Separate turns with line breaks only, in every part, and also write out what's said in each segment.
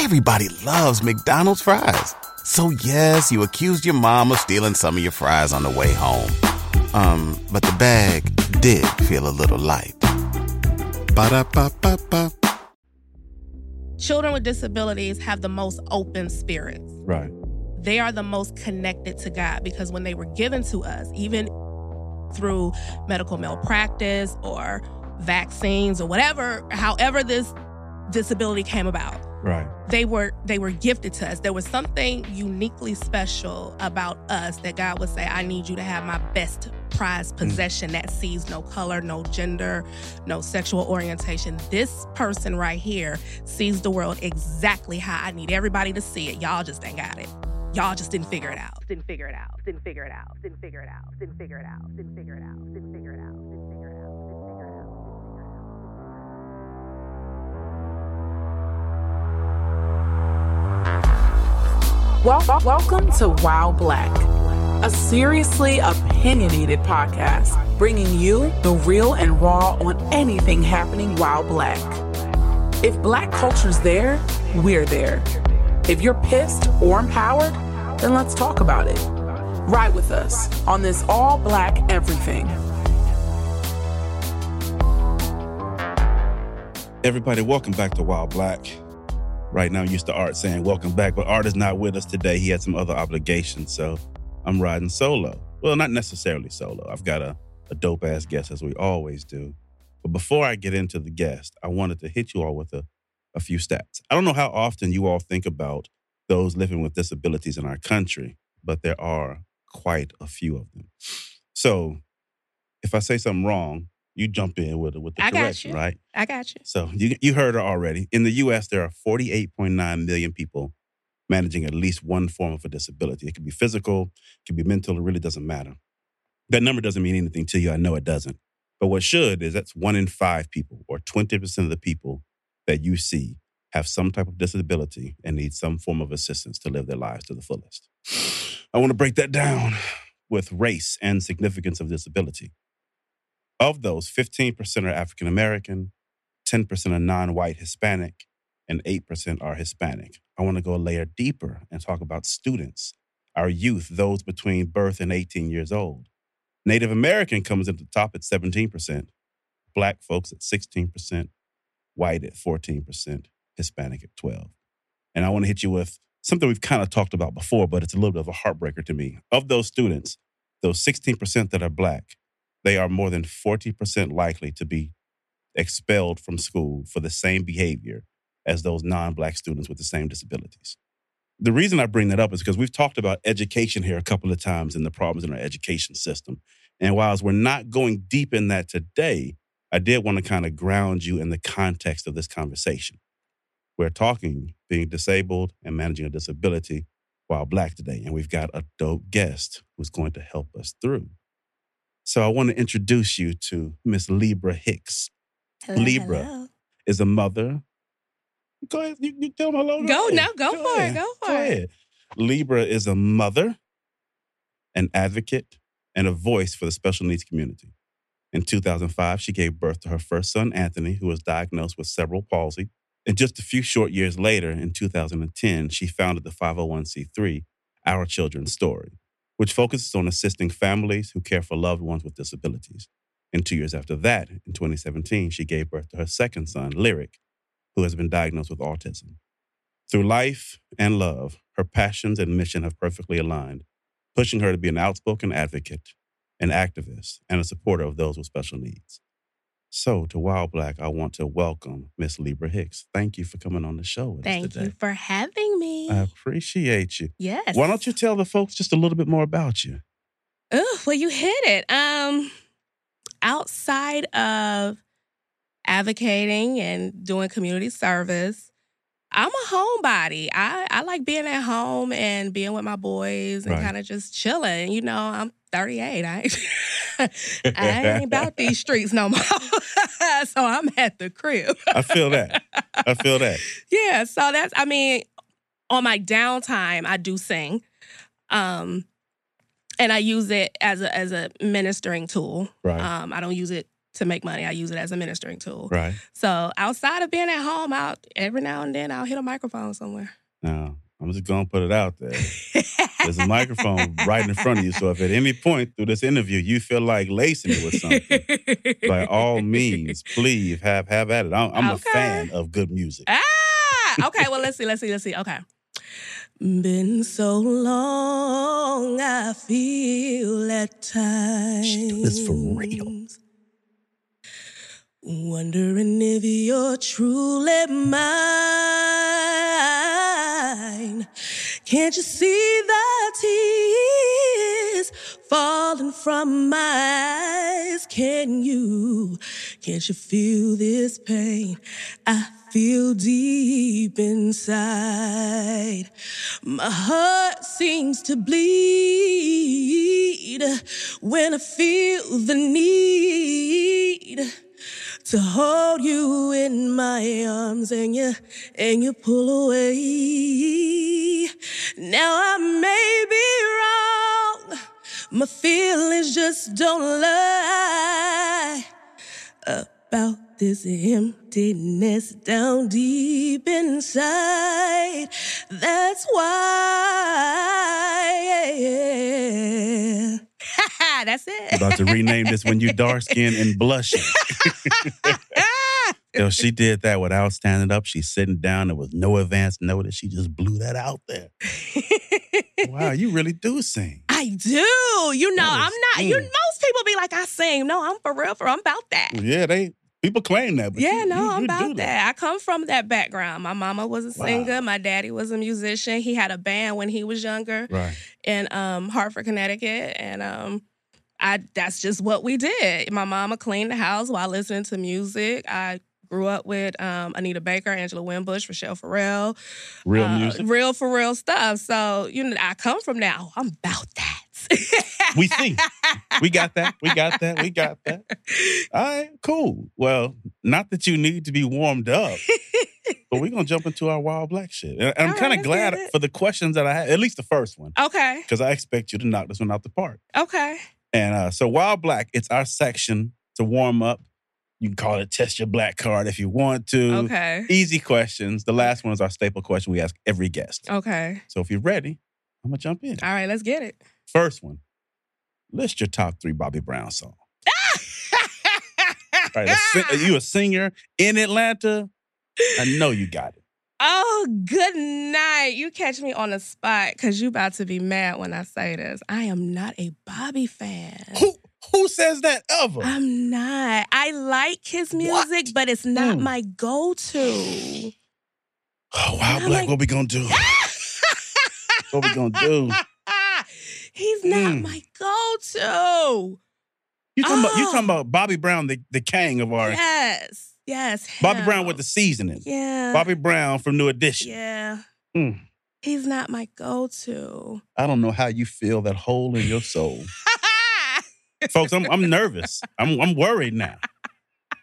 Everybody loves McDonald's fries. So yes, you accused your mom of stealing some of your fries on the way home. Um, but the bag did feel a little light. Ba-da-ba-ba-ba.
Children with disabilities have the most open spirits.
Right.
They are the most connected to God because when they were given to us, even through medical malpractice or vaccines or whatever, however this disability came about,
Right.
they were they were gifted to us. There was something uniquely special about us that God would say, I need you to have my best prized mm. possession that sees no color, no gender, no sexual orientation. This person right here sees the world exactly how I need everybody to see it. Y'all just ain't got it. Y'all just didn't figure it out. Didn't figure it out. Didn't figure it out. Didn't figure it out. Didn't figure it out. Didn't figure it out. Didn't figure it out. Didn't figure it out.
Wel- welcome to While Black, a seriously opinionated podcast bringing you the real and raw on anything happening while black. If black culture's there, we're there. If you're pissed or empowered, then let's talk about it. Ride with us on this all black everything.
Everybody, welcome back to While Black. Right now, I'm used to Art saying welcome back, but Art is not with us today. He had some other obligations, so I'm riding solo. Well, not necessarily solo. I've got a, a dope ass guest, as we always do. But before I get into the guest, I wanted to hit you all with a, a few stats. I don't know how often you all think about those living with disabilities in our country, but there are quite a few of them. So if I say something wrong, you jump in with, with the
I got
correction,
you.
right?
I got you.
So you you heard her already. In the U.S., there are 48.9 million people managing at least one form of a disability. It could be physical, it could be mental. It really doesn't matter. That number doesn't mean anything to you. I know it doesn't. But what should is that's one in five people, or 20% of the people that you see have some type of disability and need some form of assistance to live their lives to the fullest. I want to break that down with race and significance of disability. Of those, 15% are African American, 10% are non white Hispanic, and 8% are Hispanic. I want to go a layer deeper and talk about students, our youth, those between birth and 18 years old. Native American comes at the top at 17%, Black folks at 16%, white at 14%, Hispanic at 12. And I want to hit you with something we've kind of talked about before, but it's a little bit of a heartbreaker to me. Of those students, those 16% that are Black, they are more than 40% likely to be expelled from school for the same behavior as those non Black students with the same disabilities. The reason I bring that up is because we've talked about education here a couple of times and the problems in our education system. And whilst we're not going deep in that today, I did want to kind of ground you in the context of this conversation. We're talking being disabled and managing a disability while Black today. And we've got a dope guest who's going to help us through. So I want to introduce you to Miss Libra Hicks.
Hello,
Libra.
hello.
Is a mother. Go ahead. You, you tell.
Go,
ahead.
no, go for it, go for it.
ahead. Libra is a mother, an advocate, and a voice for the special needs community. In 2005, she gave birth to her first son, Anthony, who was diagnosed with cerebral palsy. And just a few short years later, in 2010, she founded the 501c3, Our Children's Story, which focuses on assisting families who care for loved ones with disabilities. And two years after that, in 2017, she gave birth to her second son, Lyric, who has been diagnosed with autism. Through life and love, her passions and mission have perfectly aligned, pushing her to be an outspoken advocate, an activist, and a supporter of those with special needs. So, to While Black, I want to welcome Miss Libra Hicks. Thank you for coming on the show with
Thank
us today.
you for having me.
I appreciate you.
yes.
Why don't you tell the folks just a little bit more about you?
Oh, well, you hit it. Um, outside of advocating and doing community service, I'm a homebody. I, I like being at home and being with my boys and
Right.
kind of just chilling. You know, I'm 38. I ain't, I ain't about these streets no more. so I'm at the crib.
I feel that. I feel that.
Yeah, so that's I mean, on my downtime, I do sing. Um and I use it as a as a ministering tool.
Right.
Um I don't use it to make money. I use it as a ministering tool.
Right.
So outside of being at home, out every now and then I'll hit a microphone somewhere.
No. I'm just gonna put it out there. There's a microphone right in front of you. So if at any point through this interview you feel like lacing it with something, by all means, please have have at it. I'm, I'm
Okay.
a fan of good music.
Ah, okay. Well, let's see. Let's see. Let's see. Okay. Been so long, I feel at times.
She do this for real.
Wondering if you're truly mine. Can't you see the tears falling from my eyes? Can you? Can't you feel this pain? I feel deep inside. My heart seems to bleed when I feel the need to hold you in my arms and you and you pull away. Now I may be wrong. My feelings just don't lie about this emptiness down deep inside. That's why. That's it.
about to rename this when you dark skinned and blushing. Yo, she did that without standing up. She's sitting down. There was no advance notice. She just blew that out there. Wow, you really do sing.
I do. You know,
That
I'm not. You
mm.
most people be like, I sing. No, I'm for real. For I'm about that.
Yeah, they people claim that. But
Yeah,
you-
no,
you-
I'm
you
about that. I come from that background. My mama was a
Wow.
singer. My daddy was a musician. He had a band when he was younger
Right.
in um, Hartford, Connecticut, and um, I that's just what we did. My mama cleaned the house while listening to music. I grew up with um, Anita Baker, Angela Winbush, Rachelle Ferrell,
Real
uh,
music.
real for real stuff. So you know, I come from that. Oh, I'm about that.
We see. We got that. We got that. We got that. All right, cool. Well, not that you need to be warmed up, but we're gonna jump into our wild black shit. And I'm kind of glad for the questions that I had, at least the first one,
okay,
because I expect you to knock this one out the park.
okay.
And uh, so, Wild Black, it's our section to warm up. You can call it Test Your Black Card if you want to.
Okay.
Easy questions. The last one is our staple question we ask every guest.
Okay.
So, if you're ready, I'm going to jump in.
All right, let's get it.
First one list your top three Bobby Brown songs. Right, a are you a singer in Atlanta? I know you got it.
Oh, good night. You catch me on the spot because you about to be mad when I say this. I am not a Bobby fan.
Who who says that ever?
I'm not. I like his music,
What?
but it's not
Mm.
my go-to.
oh,
wow,
Black,
like-
what we gonna do? what we gonna do?
He's not
Mm.
my go-to.
You talking about you
Oh.
talking about Bobby Brown, the, the king of our
Yes. Yes.
Bobby. Brown with the seasoning.
Yeah.
Bobby Brown from New Edition.
Yeah.
Mm.
He's not my go-to.
I don't know how you feel that hole in your soul. Folks, I'm I'm nervous. I'm I'm worried now.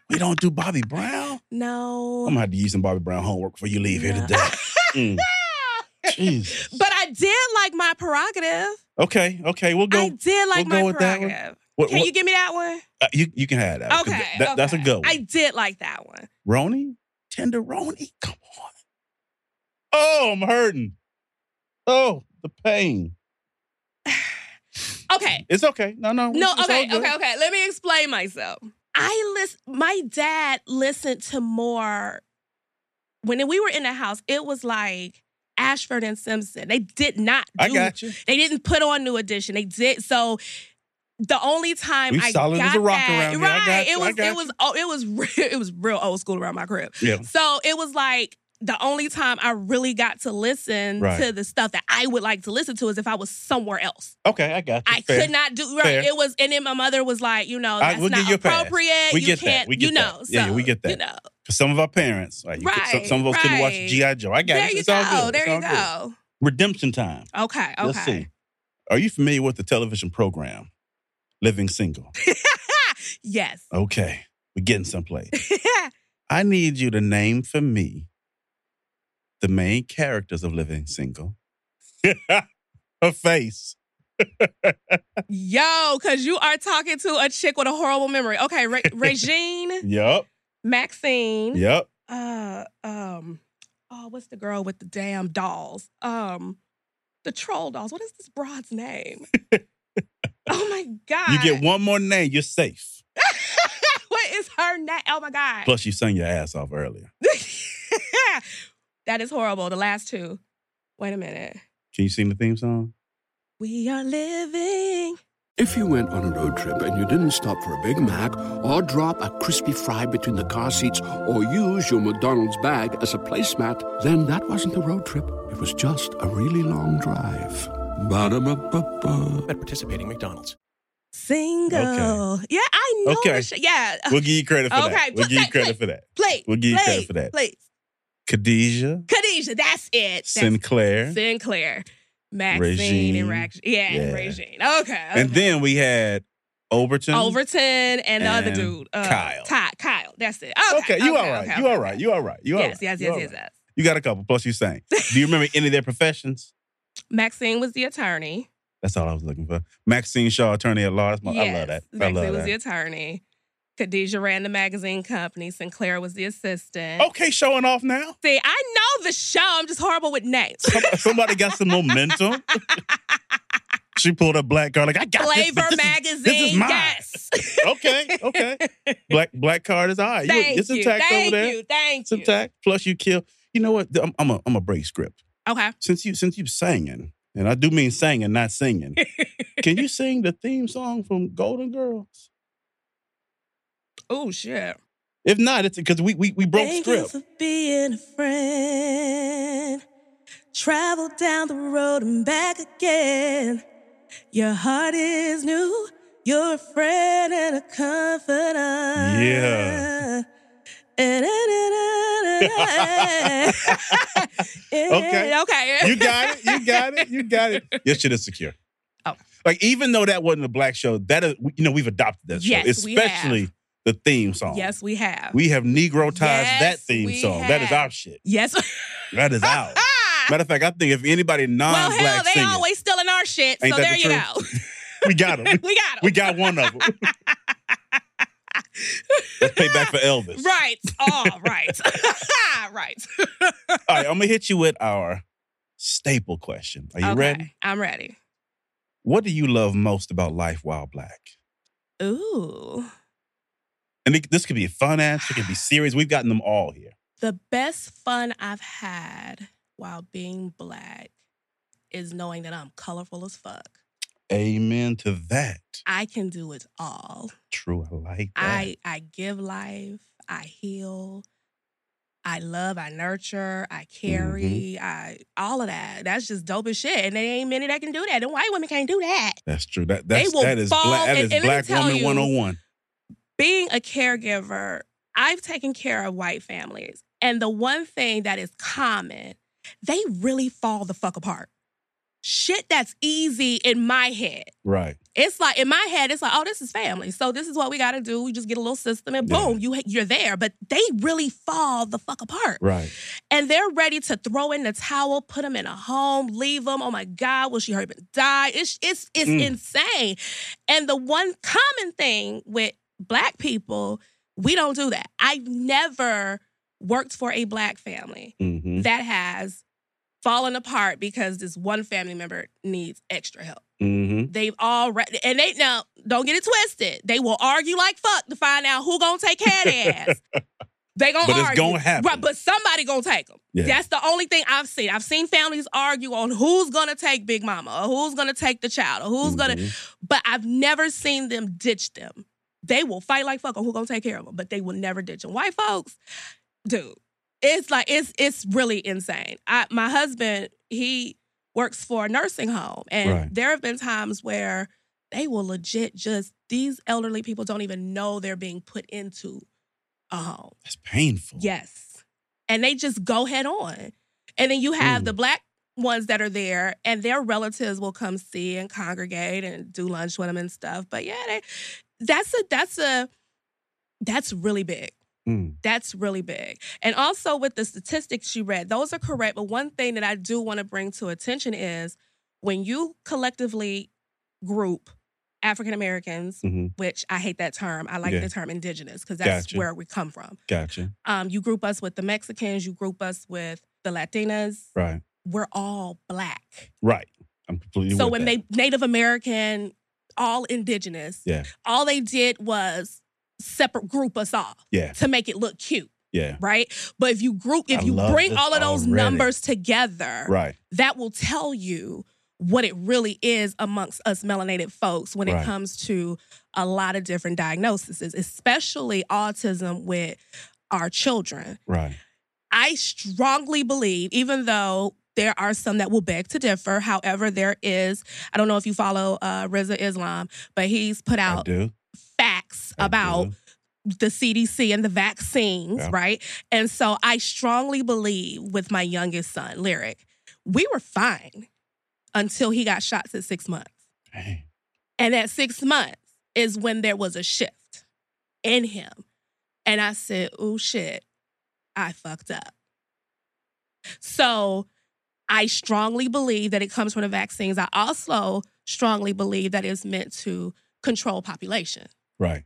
We don't do Bobby Brown?
no.
I'm gonna have to use some Bobby Brown homework before you leave here today. Mm. Jesus.
But I did like my prerogative.
Okay, okay, we'll go.
I did like
we'll go
my prerogative.
What-
Can
what-
you give me that one?
uh, you you can have that.
Okay.
that- That's a
okay.
good one.
I did like that one.
Roni? Tenderoni? Come on. Oh, I'm hurting. Oh, the pain.
Okay.
It's okay. No, no.
No, okay, okay, okay. Let me explain myself. I listen my dad listened to more when we were in the house, it was like Ashford and Simpson. They did not do
I got you.
they didn't put on new edition. They did so the only time
We
I
solid
got
as a rock
that,
around
right? it was it was oh it was real, it was real old school around my crib.
Yeah.
So it was like the only time I really got to listen
Right.
to the stuff that I would like to listen to is if I was somewhere else.
Okay, I got you.
I
Fair.
could not do right.
Fair.
It was, and then my mother was like, you know, that's
we'll
not
you a pass.
appropriate.
We
you
get that.
can't,
We get
you know.
that. Yeah, yeah, we get that.
You know,
'Cause some of our parents, like, you could- some,
Right,
some of us couldn't watch. G.I. Joe. I got
there
it.
you
It's
go.
good.
There
It's
you
all good.
go.
Redemption time.
Okay, okay.
Let's see. Are you familiar with the television program Living Single?
yes.
Okay, we're getting someplace. I need you to name for me the main characters of Living Single. Her face.
Yo, because you are talking to a chick with a horrible memory. Okay, Re- Regine,
Yep.
Maxine.
Yep.
Uh, um, oh, what's the girl with the damn dolls? Um, the troll dolls. What is this broad's name? Oh my god!
You get one more name, you're safe.
what is her name? Oh my god!
Plus, you sung your ass off earlier.
that is horrible. The last two. Wait a minute.
Can you sing the theme song?
We are living.
If you went on a road trip and you didn't stop for a Big Mac or drop a crispy fry between the car seats or use your McDonald's bag as a placemat, then that wasn't a road trip. It was just a really long drive. Ba-da-ba-ba-ba.
At participating McDonald's.
Single.
Okay.
Yeah, I know.
Okay.
sh- yeah.
We'll give you credit for
Okay,
that. We'll give you
that-
credit for that.
Please.
We'll give you
please,
credit for that.
Please.
Khadijah,
Khadijah, that's it. That's
Sinclair,
Sinclair. Maxine
Regine.
and Rax. Yeah,
Yeah.
and Regine. Okay.
and then we had Overton.
Overton and the other dude. Uh,
Kyle.
Ty, Kyle. That's it.
Okay,
Okay.
you
okay,
all right.
okay,
you
okay.
all right. You all right. You all right.
Yes,
You
yes,
all
yes, yes,
right.
yes.
You got a couple. Plus, you sang. Do you remember any of their professions?
Maxine was the attorney.
That's all I was looking for. Maxine Shaw, attorney at law. That's my- I love that. I
Maxine
love
was the attorney. Khadijah ran the magazine company. Sinclair was the assistant.
Okay, showing off now.
See, I know the show. I'm just horrible with names.
Somebody, got some momentum. she pulled a black card like I got
Flavor
this is-
magazine.
this is mine.
yes.
okay, okay. Black black card is all right. You-
Thank
it's
you.
intact
Thank
over there.
you. Thank
It's
you.
intact. Plus, you kill. You know what? I'm I'm a I'm a break script.
Okay.
Since you since you singing, and I do mean singing, not singing. can you sing the theme song from Golden Girls?
Oh shit.
If not, it's because we we we broke
Thank you
script.
for being a friend. Travel down the road and back again. Your heart is new. You're a friend and a confidant.
Yeah.
Okay. Okay.
You got it. You got it. You got it. Your shit is secure.
Oh.
Like even though that wasn't a black show, that is you know we've adopted that show,
Yes, we have.
especially the theme song.
Yes, we have.
we have negroitized
Yes,
that theme song. That is our shit.
yes.
That is ours. Matter of fact, I think if anybody non-black well,
hell, they
singing,
always stealing our shit.
Ain't
so
that
there
the
you
truth?
go.
we got them.
we got 'em.
we got one of them. Let's pay back for Elvis.
Right. Oh, right. right.
All right, I'm gonna hit you with our staple question. Are you
okay,
ready?
I'm ready.
What do you love most about life while black?
Ooh.
And it- this could be a fun answer, it could be serious. We've gotten them all here.
The best fun I've had while being black is knowing that I'm colorful as fuck.
Amen to that.
I can do it all.
True, I like that.
I I give life, I heal, I love, I nurture, I mm-hmm. carry, I all of that. That's just dope as shit. And there ain't many that can do that. And white women can't do that.
That's true. That that's
will
that is
fall
black. That
and-
is
and
black woman
you-
101.
being a caregiver, I've taken care of white families. And the one thing that is common, they really fall the fuck apart. Shit that's easy in my head.
Right.
It's like in my head, it's like, oh, this is family. So this is what we got to do. We just get a little system and
Yeah.
boom, you you're there. But they really fall the fuck apart,
Right.
and they're ready to throw in the towel, put them in a home, leave them. Oh my God, will she hurt and die? It's it's it's
Mm.
insane. And the one common thing with black people, we don't do that. I've never worked for a black family
Mm-hmm.
that has fallen apart because this one family member needs extra help.
Mm-hmm.
They've already and they now don't get it twisted. They will argue like fuck to find out who gonna take care of their ass. They gonna
But it's
argue.
gonna happen.
Right, but somebody gonna take them.
Yeah.
That's the only thing I've seen. I've seen families argue on who's gonna take Big Mama or who's gonna take the child or who's gonna.
Mhm.
But I've never seen them ditch them. They will fight like fuck on who gonna take care of them, but they will never ditch them. White folks, dude, it's like it's it's really insane. I my husband he works for a nursing home, and
Right.
there have been times where they will legit just these elderly people don't even know they're being put into a home.
That's painful.
Yes. And they just go head on. And then you have
Mm.
the black ones that are there and their relatives will come see and congregate and do lunch with them and stuff. But yeah, they, that's a that's a that's really big.
Mm.
That's really big. And also with the statistics you read, those are correct. But one thing that I do want to bring to attention is when you collectively group African Americans,
Mhm.
which I hate that term. I like
Yeah.
the term indigenous because that's
Gotcha.
where we come from.
Gotcha.
Um, you group us with the Mexicans, you group us with the Latinas.
Right.
We're all black.
Right. I'm completely
So when
that.
they Native American, all indigenous,
Yeah.
all they did was separate group us all
Yeah.
to make it look cute,
Yeah.
right? But if you group, if
I
you bring all of those
already.
numbers together,
Right.
that will tell you what it really is amongst us melanated folks when it comes to a lot of different diagnoses, especially autism with our children.
Right.
I strongly believe, even though there are some that will beg to differ, however, there is, I don't know if you follow uh, Rizza Islam, but he's put
I
out
I
about
do.
the CDC and the vaccines,
Yeah.
right? And so I strongly believe with my youngest son, Lyric, we were fine until he got shots at six months.
Dang.
And at six months is when there was a shift in him. And I said, oh shit, I fucked up. So I strongly believe that it comes from the vaccines. I also strongly believe that it's meant to control population
Right.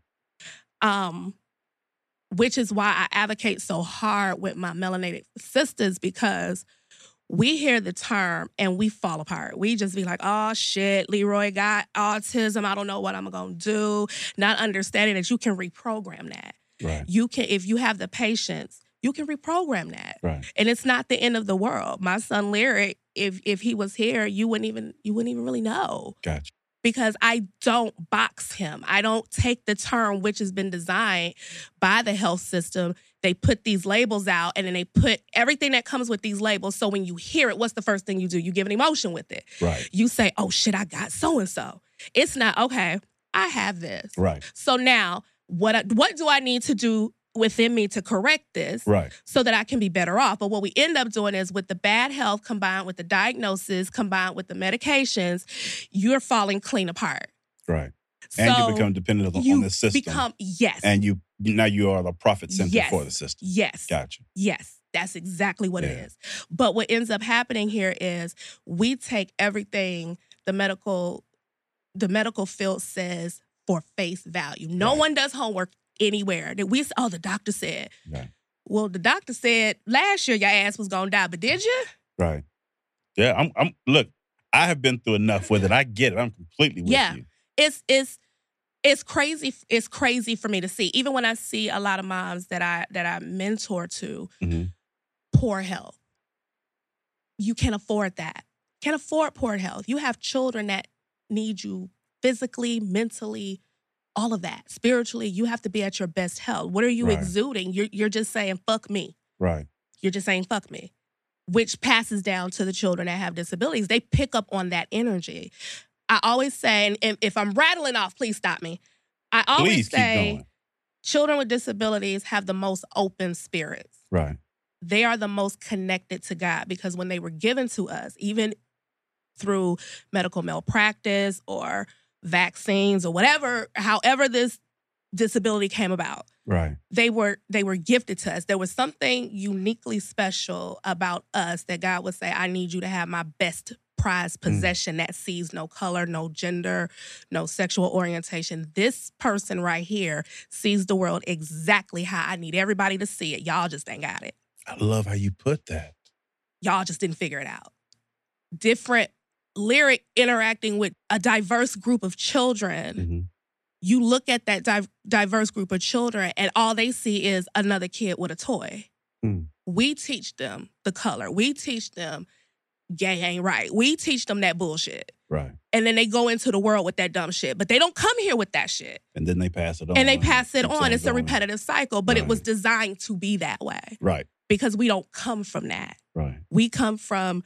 um, which is why I advocate so hard with my melanated sisters because we hear the term and we fall apart. We just be like, oh shit, Leroy got autism. I don't know what I'm gonna do. Not understanding that you can reprogram that.
Right.
You can, if you have the patience, you can reprogram that.
Right.
And it's not the end of the world. My son Lyric, if if he was here, you wouldn't even you wouldn't even really know
Gotcha.
Because I don't box him. I don't take the term which has been designed by the health system. They put these labels out and then they put everything that comes with these labels. So when you hear it, what's the first thing you do? You give an emotion with it.
Right.
You say, oh shit, I got so and so. It's not, okay, I have this.
Right.
So now what what do I need to do within me to correct this?
Right.
so that I can be better off. But what we end up doing is with the bad health combined with the diagnosis, combined with the medications, you're falling clean apart.
Right. And
so
you become dependent on, on the system.
become yes,
and you now you are the profit center
Yes.
for the system.
yes,
Gotcha.
yes. That's exactly what it
Yeah.
is. But what ends up happening here is we take everything the medical the medical field says for face value. No
Right.
one does homework anywhere. That we oh the doctor said.
Right.
Well, the doctor said last year your ass was gonna die, but did you?
Right. Yeah. I'm. I'm. Look. I have been through enough with it. I get it. I'm completely with
Yeah.
you.
it's it's it's crazy it's crazy for me to see even when i see a lot of moms that i that i mentor to
Mhm.
poor health you can't afford that can't afford poor health you have children that need you physically mentally all of that spiritually you have to be at your best health what are you
Right.
exuding you're, you're just saying fuck me
Right.
you're just saying fuck me which passes down to the children that have disabilities they pick up on that energy i always say and if- i'm rattling off please stop me i always
Please keep
say
going.
children with disabilities have the most open spirits
Right.
they are the most connected to god because when they were given to us even through medical malpractice or vaccines or whatever however this disability came about
Right.
they were they were gifted to us. There was something uniquely special about us that God would say, I need you to have my best prized mm. possession that sees no color, no gender, no sexual orientation. This person right here sees the world exactly how I need everybody to see it. Y'all just ain't got it.
I love how you put that.
Y'all just didn't figure it out. Different lyric interacting with a diverse group of children
Mhm.
you look at that di- diverse group of children and all they see is another kid with a toy.
Mm.
We teach them the color. We teach them gay ain't right. We teach them that bullshit.
Right.
And then they go into the world with that dumb shit. But they don't come here with that shit.
And then they pass it on.
and they pass it on. It's a repetitive cycle, but it was designed to be that way
Right.
because we don't come from that.
Right.
We come from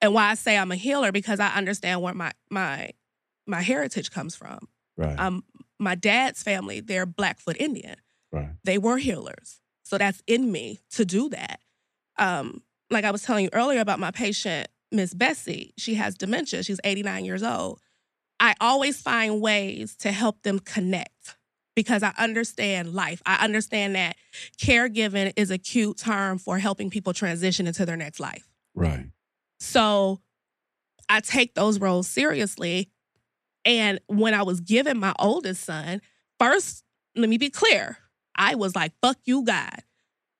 and why I say I'm a healer because I understand where my my my heritage comes from.
Right.
Um my dad's family, they're Blackfoot Indian.
right.
they were healers. So that's in me to do that. Um, like I was telling you earlier about my patient, Miss Bessie, she has dementia. She's 89 years old. I always find ways to help them connect because I understand life. I understand that caregiving is a cute term for helping people transition into their next life.
Right.
So I take those roles seriously. And when I was given my oldest son, first, let me be clear. I was like, fuck you, God.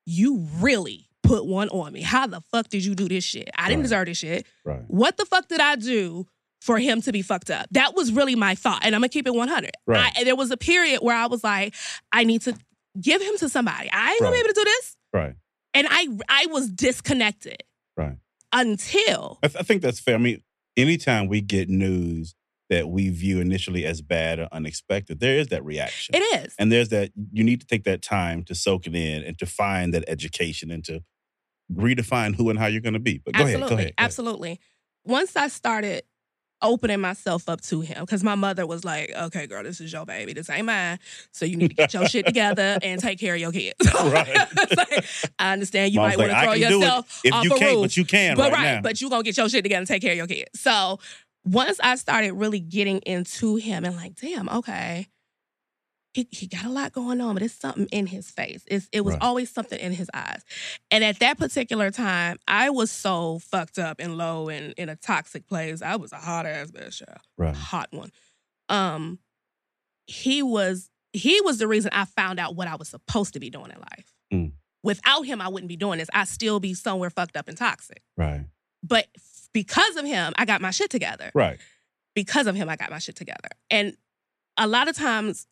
You really put one on me. How the fuck did you do this shit? I didn't
Right.
deserve this shit.
Right.
What the fuck did I do for him to be fucked up? That was really my thought. And I'm gonna keep it 100.
Right.
I, there was a period where I was like, I need to give him to somebody. I ain't gonna be able to do this.
Right.
And I I was disconnected
Right.
Until
I, th- I think that's fair. I mean, anytime we get news that we view initially as bad or unexpected, there is that reaction.
it is.
And there's that, you need to take that time to soak it in and to find that education and to redefine who and how you're going to be. But go
absolutely,
ahead, go ahead. go ahead.
absolutely. Once I started opening myself up to him, because my mother was like, "Okay, girl, this is your baby. This ain't mine. So you need to get your shit together and take care of your kids."
Right.
Like, I understand you
Mom's
might
like,
want to throw yourself
if
off
you
a
can't,
roof,
but you can
but
right, now.
but you're gonna get your shit together and take care of your kids. So once I started really getting into him and like, damn, okay. He, he got a lot going on, but it's something in his face. It's, it was
Right.
always something in his eyes. And at that particular time, I was so fucked up and low and in a toxic place. I was a hot ass bitch, yeah.
right.
hot one. Um, he was he was the reason I found out what I was supposed to be doing in life.
Mm.
Without him, I wouldn't be doing this. I'd still be somewhere fucked up and toxic.
Right.
But because of him, I got my shit together.
Right.
Because of him, I got my shit together. And a lot of times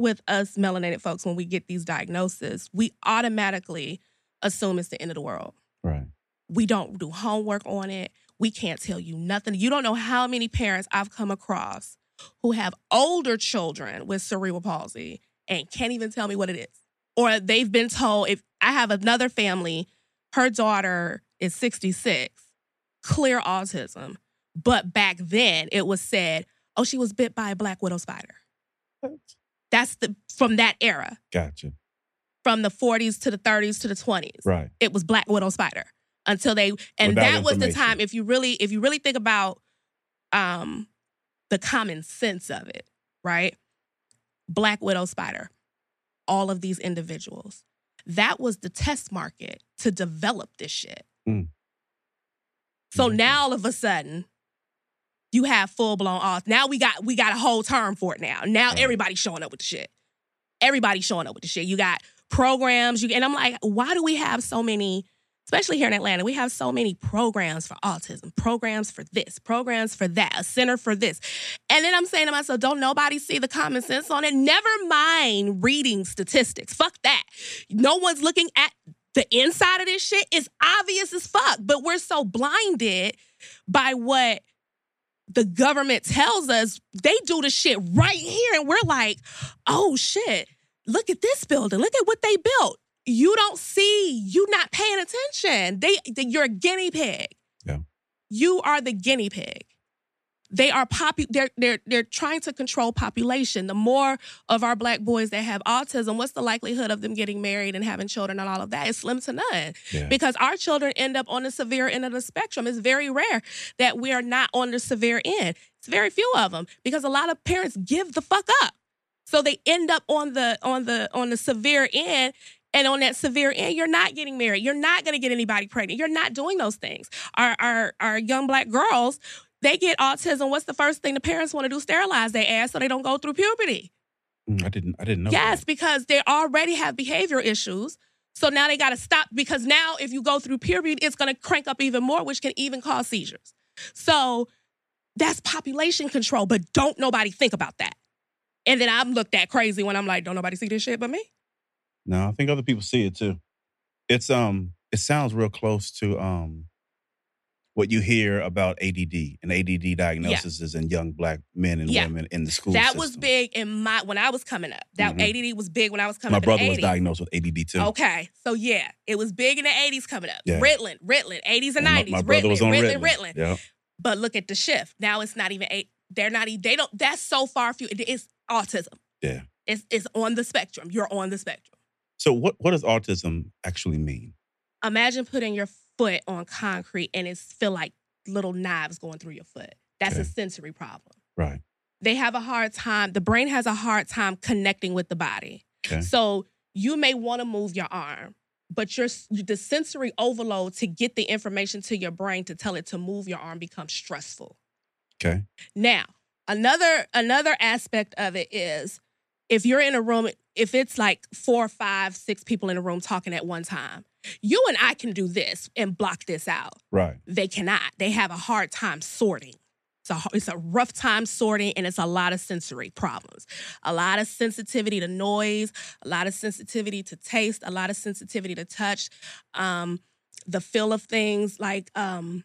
with us melanated folks, when we get these diagnoses, we automatically assume it's the end of the world.
Right.
We don't do homework on it. We can't tell you nothing. You don't know how many parents I've come across who have older children with cerebral palsy and can't even tell me what it is. Or they've been told if I have another family, her daughter is 66, clear autism. But back then it was said, oh, she was bit by a black widow spider. That's the from that era,
Gotcha.
from the 40s to the 30s to the 20s
Right.
it was black widow spider until they and
Without
that was the time if you really if you really think about um the common sense of it right black widow spider all of these individuals that was the test market to develop this shit
Mm.
so
Mhm.
now all of a sudden you have full blown off now we got we got a whole term for it now. Now everybody's showing up with the shit. Everybody's showing up with the shit. You got programs you and i'm like why do we have so many especially here in atlanta we have so many programs for autism programs for this programs for that a center for this. And then i'm saying to myself don't nobody see the common sense on it? Never mind reading statistics. Fuck that. No one's looking at the inside of this shit. It's obvious as fuck but we're so blinded by what the government tells us they do the shit right here. And we're like oh shit look at this building. Look at what they built. You don't see you not paying attention. They, they you're a guinea pig.
Yeah.
you are the guinea pig they are popu- they're, they're they're trying to control population the more of our black boys that have autism what's the likelihood of them getting married and having children and all of that? It's slim to none
Yeah.
because our children end up on the severe end of the spectrum. It's very rare that we are not on the severe end. It's very few of them because a lot of parents give the fuck up. So they end up on the on the on the severe end. And on that severe end, you're not getting married. You're not going to get anybody pregnant. You're not doing those things. Our, our our young black girls, they get autism. What's the first thing the parents want to do? Sterilize their ass so they don't go through puberty.
Mm, I didn't. I didn't know.
Yes,
that.
because they already have behavior issues. So now they got to stop because now if you go through puberty, it's going to crank up even more, which can even cause seizures. So that's population control, but don't nobody think about that. And then I'm looked at crazy when I'm like, don't nobody see this shit but me?
No, I think other people see it too. It's um. It sounds real close to um. What you hear about ADD and ADD diagnoses in young black men and
Yeah.
women in the school.
that was big in my when I was coming up. That
Mhm.
ADD was big when I was coming up. My brother
was
80s.
diagnosed with ADD too.
Okay, so yeah, it was big in the 80s coming up.
Yeah.
Ritalin, Ritalin, 80s and
And my-
90s.
My, brother
Ritalin,
was on
Ritalin,
Ritalin.
Ritalin.
Yeah.
But look at the shift. Now it's not even eight. They're not. They don't. That's so far few. It's autism.
Yeah.
It's it's on the spectrum. You're on the spectrum.
So what what does autism actually mean?
Imagine putting your foot on concrete and it feel like little knives going through your foot. That's a sensory problem.
Right.
They have a hard time. The brain has a hard time connecting with the body.
Okay.
So you may want to move your arm, but your the sensory overload to get the information to your brain to tell it to move your arm becomes stressful.
Okay.
Now, Another another aspect of it is if you're in a room, if it's like four, five, six people in a room talking at one time, you and I can do this and block this out.
Right.
They cannot. They have a hard time sorting. It's a, it's a rough time sorting and it's a lot of sensory problems. A lot of sensitivity to noise, a lot of sensitivity to taste, a lot of sensitivity to touch, um, the feel of things like um,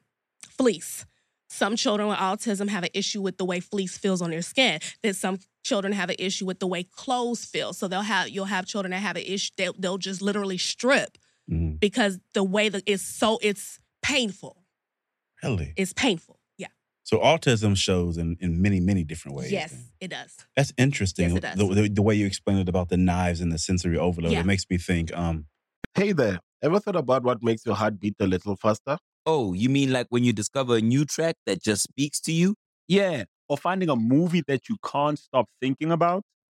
fleece. Some children with autism have an issue with the way fleece feels on their skin. That some children have an issue with the way clothes feel. So they'll have you'll have children that have an issue. They'll, they'll just literally strip
Mhm.
because the way that it's so it's painful.
Really?
It's painful. Yeah.
So autism shows in, in many, many different ways.
yes, it does.
That's interesting.
Yes, it does.
The, the, the way you explained it about the knives and the sensory overload,
Yeah.
it makes me think, um,
Hey there. Ever thought about what makes your heart beat a little faster?
Oh, you mean like when you discover a new track that just speaks to you?
Yeah, or finding a movie that you can't stop thinking about.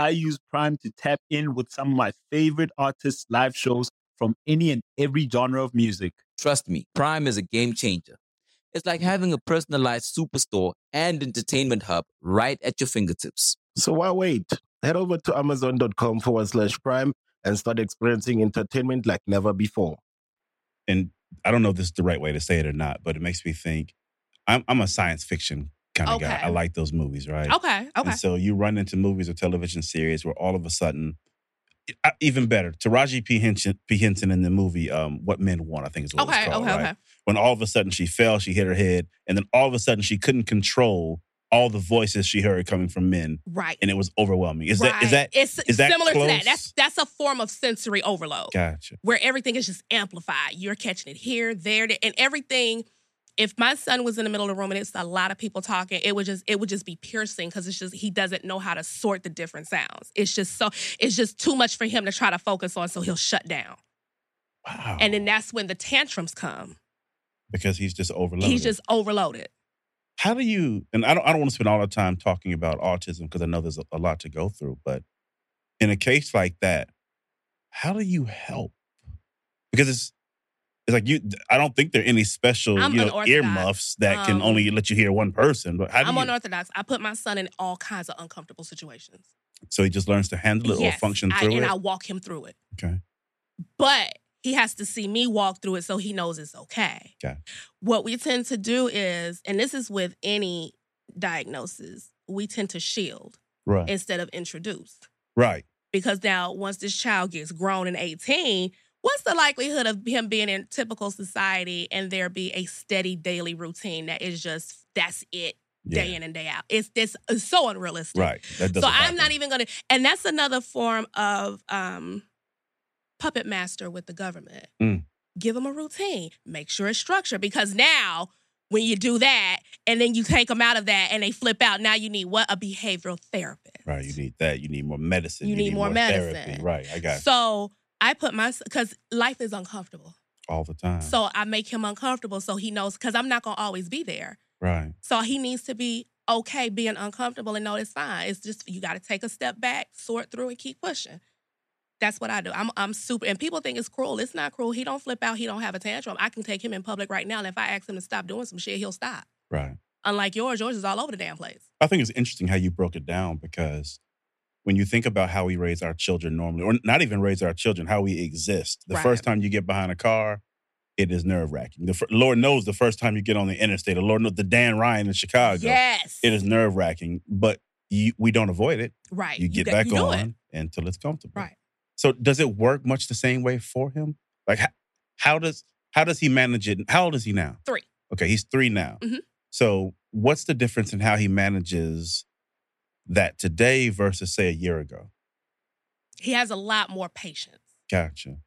I use Prime to tap in with some of my favorite artists' live shows from any and every genre of music.
Trust me, Prime is a game changer. It's like having a personalized superstore and entertainment hub right at your fingertips.
So why wait? Head over to amazon.com forward slash prime and start experiencing entertainment like never before.
and I don't know if this is the right way to say it or not, but it makes me think I'm, I'm a science fiction kind of guy.
Okay.
I like those movies, right?
Okay. Okay.
And so you run into movies or television series where all of a sudden, even better, Taraji P. Henson, P. Henson in the movie um, What Men Want, I think is what
Okay.
it's called,
Okay.
right?
Okay.
When all of a sudden she fell, she hit her head, and then all of a sudden she couldn't control all the voices she heard coming from men,
Right.
and it was overwhelming. Is that is
Right.
that
it's
is that
similar to that? That's that's a form of sensory overload.
gotcha?
where everything is just amplified. You're catching it here, there, there, and everything. If my son was in the middle of the room and it's a lot of people talking, it would just it would just be piercing because it's just he doesn't know how to sort the different sounds. It's just so it's just too much for him to try to focus on, so he'll shut down.
Wow.
And then that's when the tantrums come.
because he's just overloaded.
He's just overloaded.
how do you and i don't, I don't want to spend all the time talking about autism because i know there's a, a lot to go through but in a case like that how do you help because it's it's like you i don't think there are any special
I'm
you know earmuffs that can
Um,
only let you hear one person but
I'm
you
unorthodox. I put my son in all kinds of uncomfortable situations.
so he just learns to handle it or function
I-
through
and
it
I walk him through it.
okay
but he has to see me walk through it so he knows it's okay.
Okay.
What we tend to do is, and this is with any diagnosis, we tend to shield
right
instead of introduce.
right
Because now, once this child gets grown and 18, what's the likelihood of him being in typical society and there be a steady daily routine that is just, that's it, day
yeah
in and day out? It's, this it's so unrealistic.
right that
So I'm
happen.
not even gonna, and that's another form of um, puppet master with the government.
Mm.
Give them a routine, make sure it's structured, because now when you do that and then you take them out of that and they flip out, now you need what a behavioral therapist.
right you need that you need more medicine
You need more
therapy.
medicine.
right i got it.
So I put my because life is uncomfortable,
all the time
so I make him uncomfortable so he knows because I'm not gonna always be there.
right
So he needs to be okay being uncomfortable and know it's fine. It's just you got to take a step back, sort through, and keep pushing. That's what I do. I'm I'm super, and people think it's cruel. It's not cruel. He don't flip out. He don't have a tantrum. I can take him in public right now, and if I ask him to stop doing some shit, he'll stop.
right
Unlike yours, yours is all over the damn place.
I think it's interesting how you broke it down because when you think about how we raise our children normally, or not even raise our children, how we exist, the
Right.
first time you get behind a car, it is nerve wracking. The Lord knows the first time you get on the interstate, the Lord knows the Dan Ryan in Chicago,
Yes,
it is nerve wracking, but you, we don't avoid it.
right.
You get
got-
back
you
on
it.
until it's comfortable.
Right.
So does it work much the same way for him? Like how, how does how does he manage it? How old is he now?
Three.
Okay, he's three now.
Mhm.
So what's the difference in how he manages that today versus say a year ago?
He has a lot more patience.
Gotcha.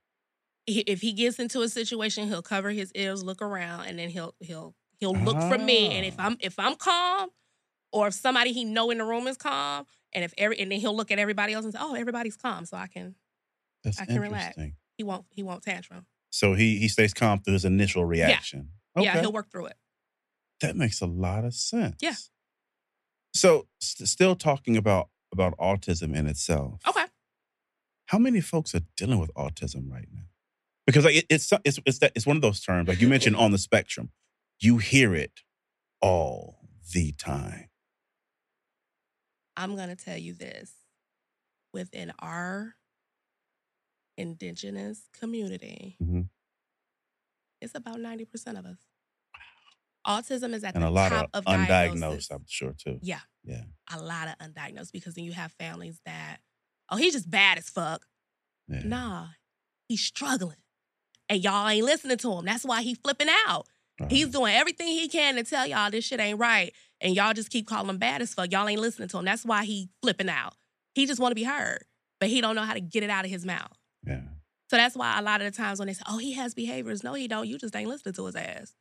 If he gets into a situation, he'll cover his ears, look around, and then he'll he'll he'll look for me. And if
Ah.
I'm if I'm calm, or if somebody he know in the room is calm, and if every and then he'll look at everybody else and say, "Oh, everybody's calm," so I can
That's
I can relax. he won't he won't tantrum.
So he he stays calm through his initial reaction.
Yeah,
Okay.
he'll work through it.
That makes a lot of sense.
Yeah.
So st- still talking about about autism in itself.
Okay.
How many folks are dealing with autism right now? Because like it, it's it's it's that it's one of those terms like you mentioned on the spectrum. You hear it all the time.
I'm gonna tell you this. Within our indigenous community,
Mhm.
it's about 90% of us. Autism is at
And
the
a lot
top
of
of,
undiagnosed. I'm sure too.
Yeah,
Yeah.
a lot of undiagnosed because then you have families that, oh, he's just bad as fuck.
yeah.
Nah, he's struggling. And y'all ain't listening to him. That's why he flipping out. He's doing everything he can to tell y'all this shit ain't right. And y'all just keep calling him bad as fuck. Y'all ain't listening to him. That's why he flipping out. He just want to be heard, but he don't know how to get it out of his mouth.
yeah.
So that's why a lot of the times when they say, oh, he has behaviors. No, he don't. You just ain't listening to his ass.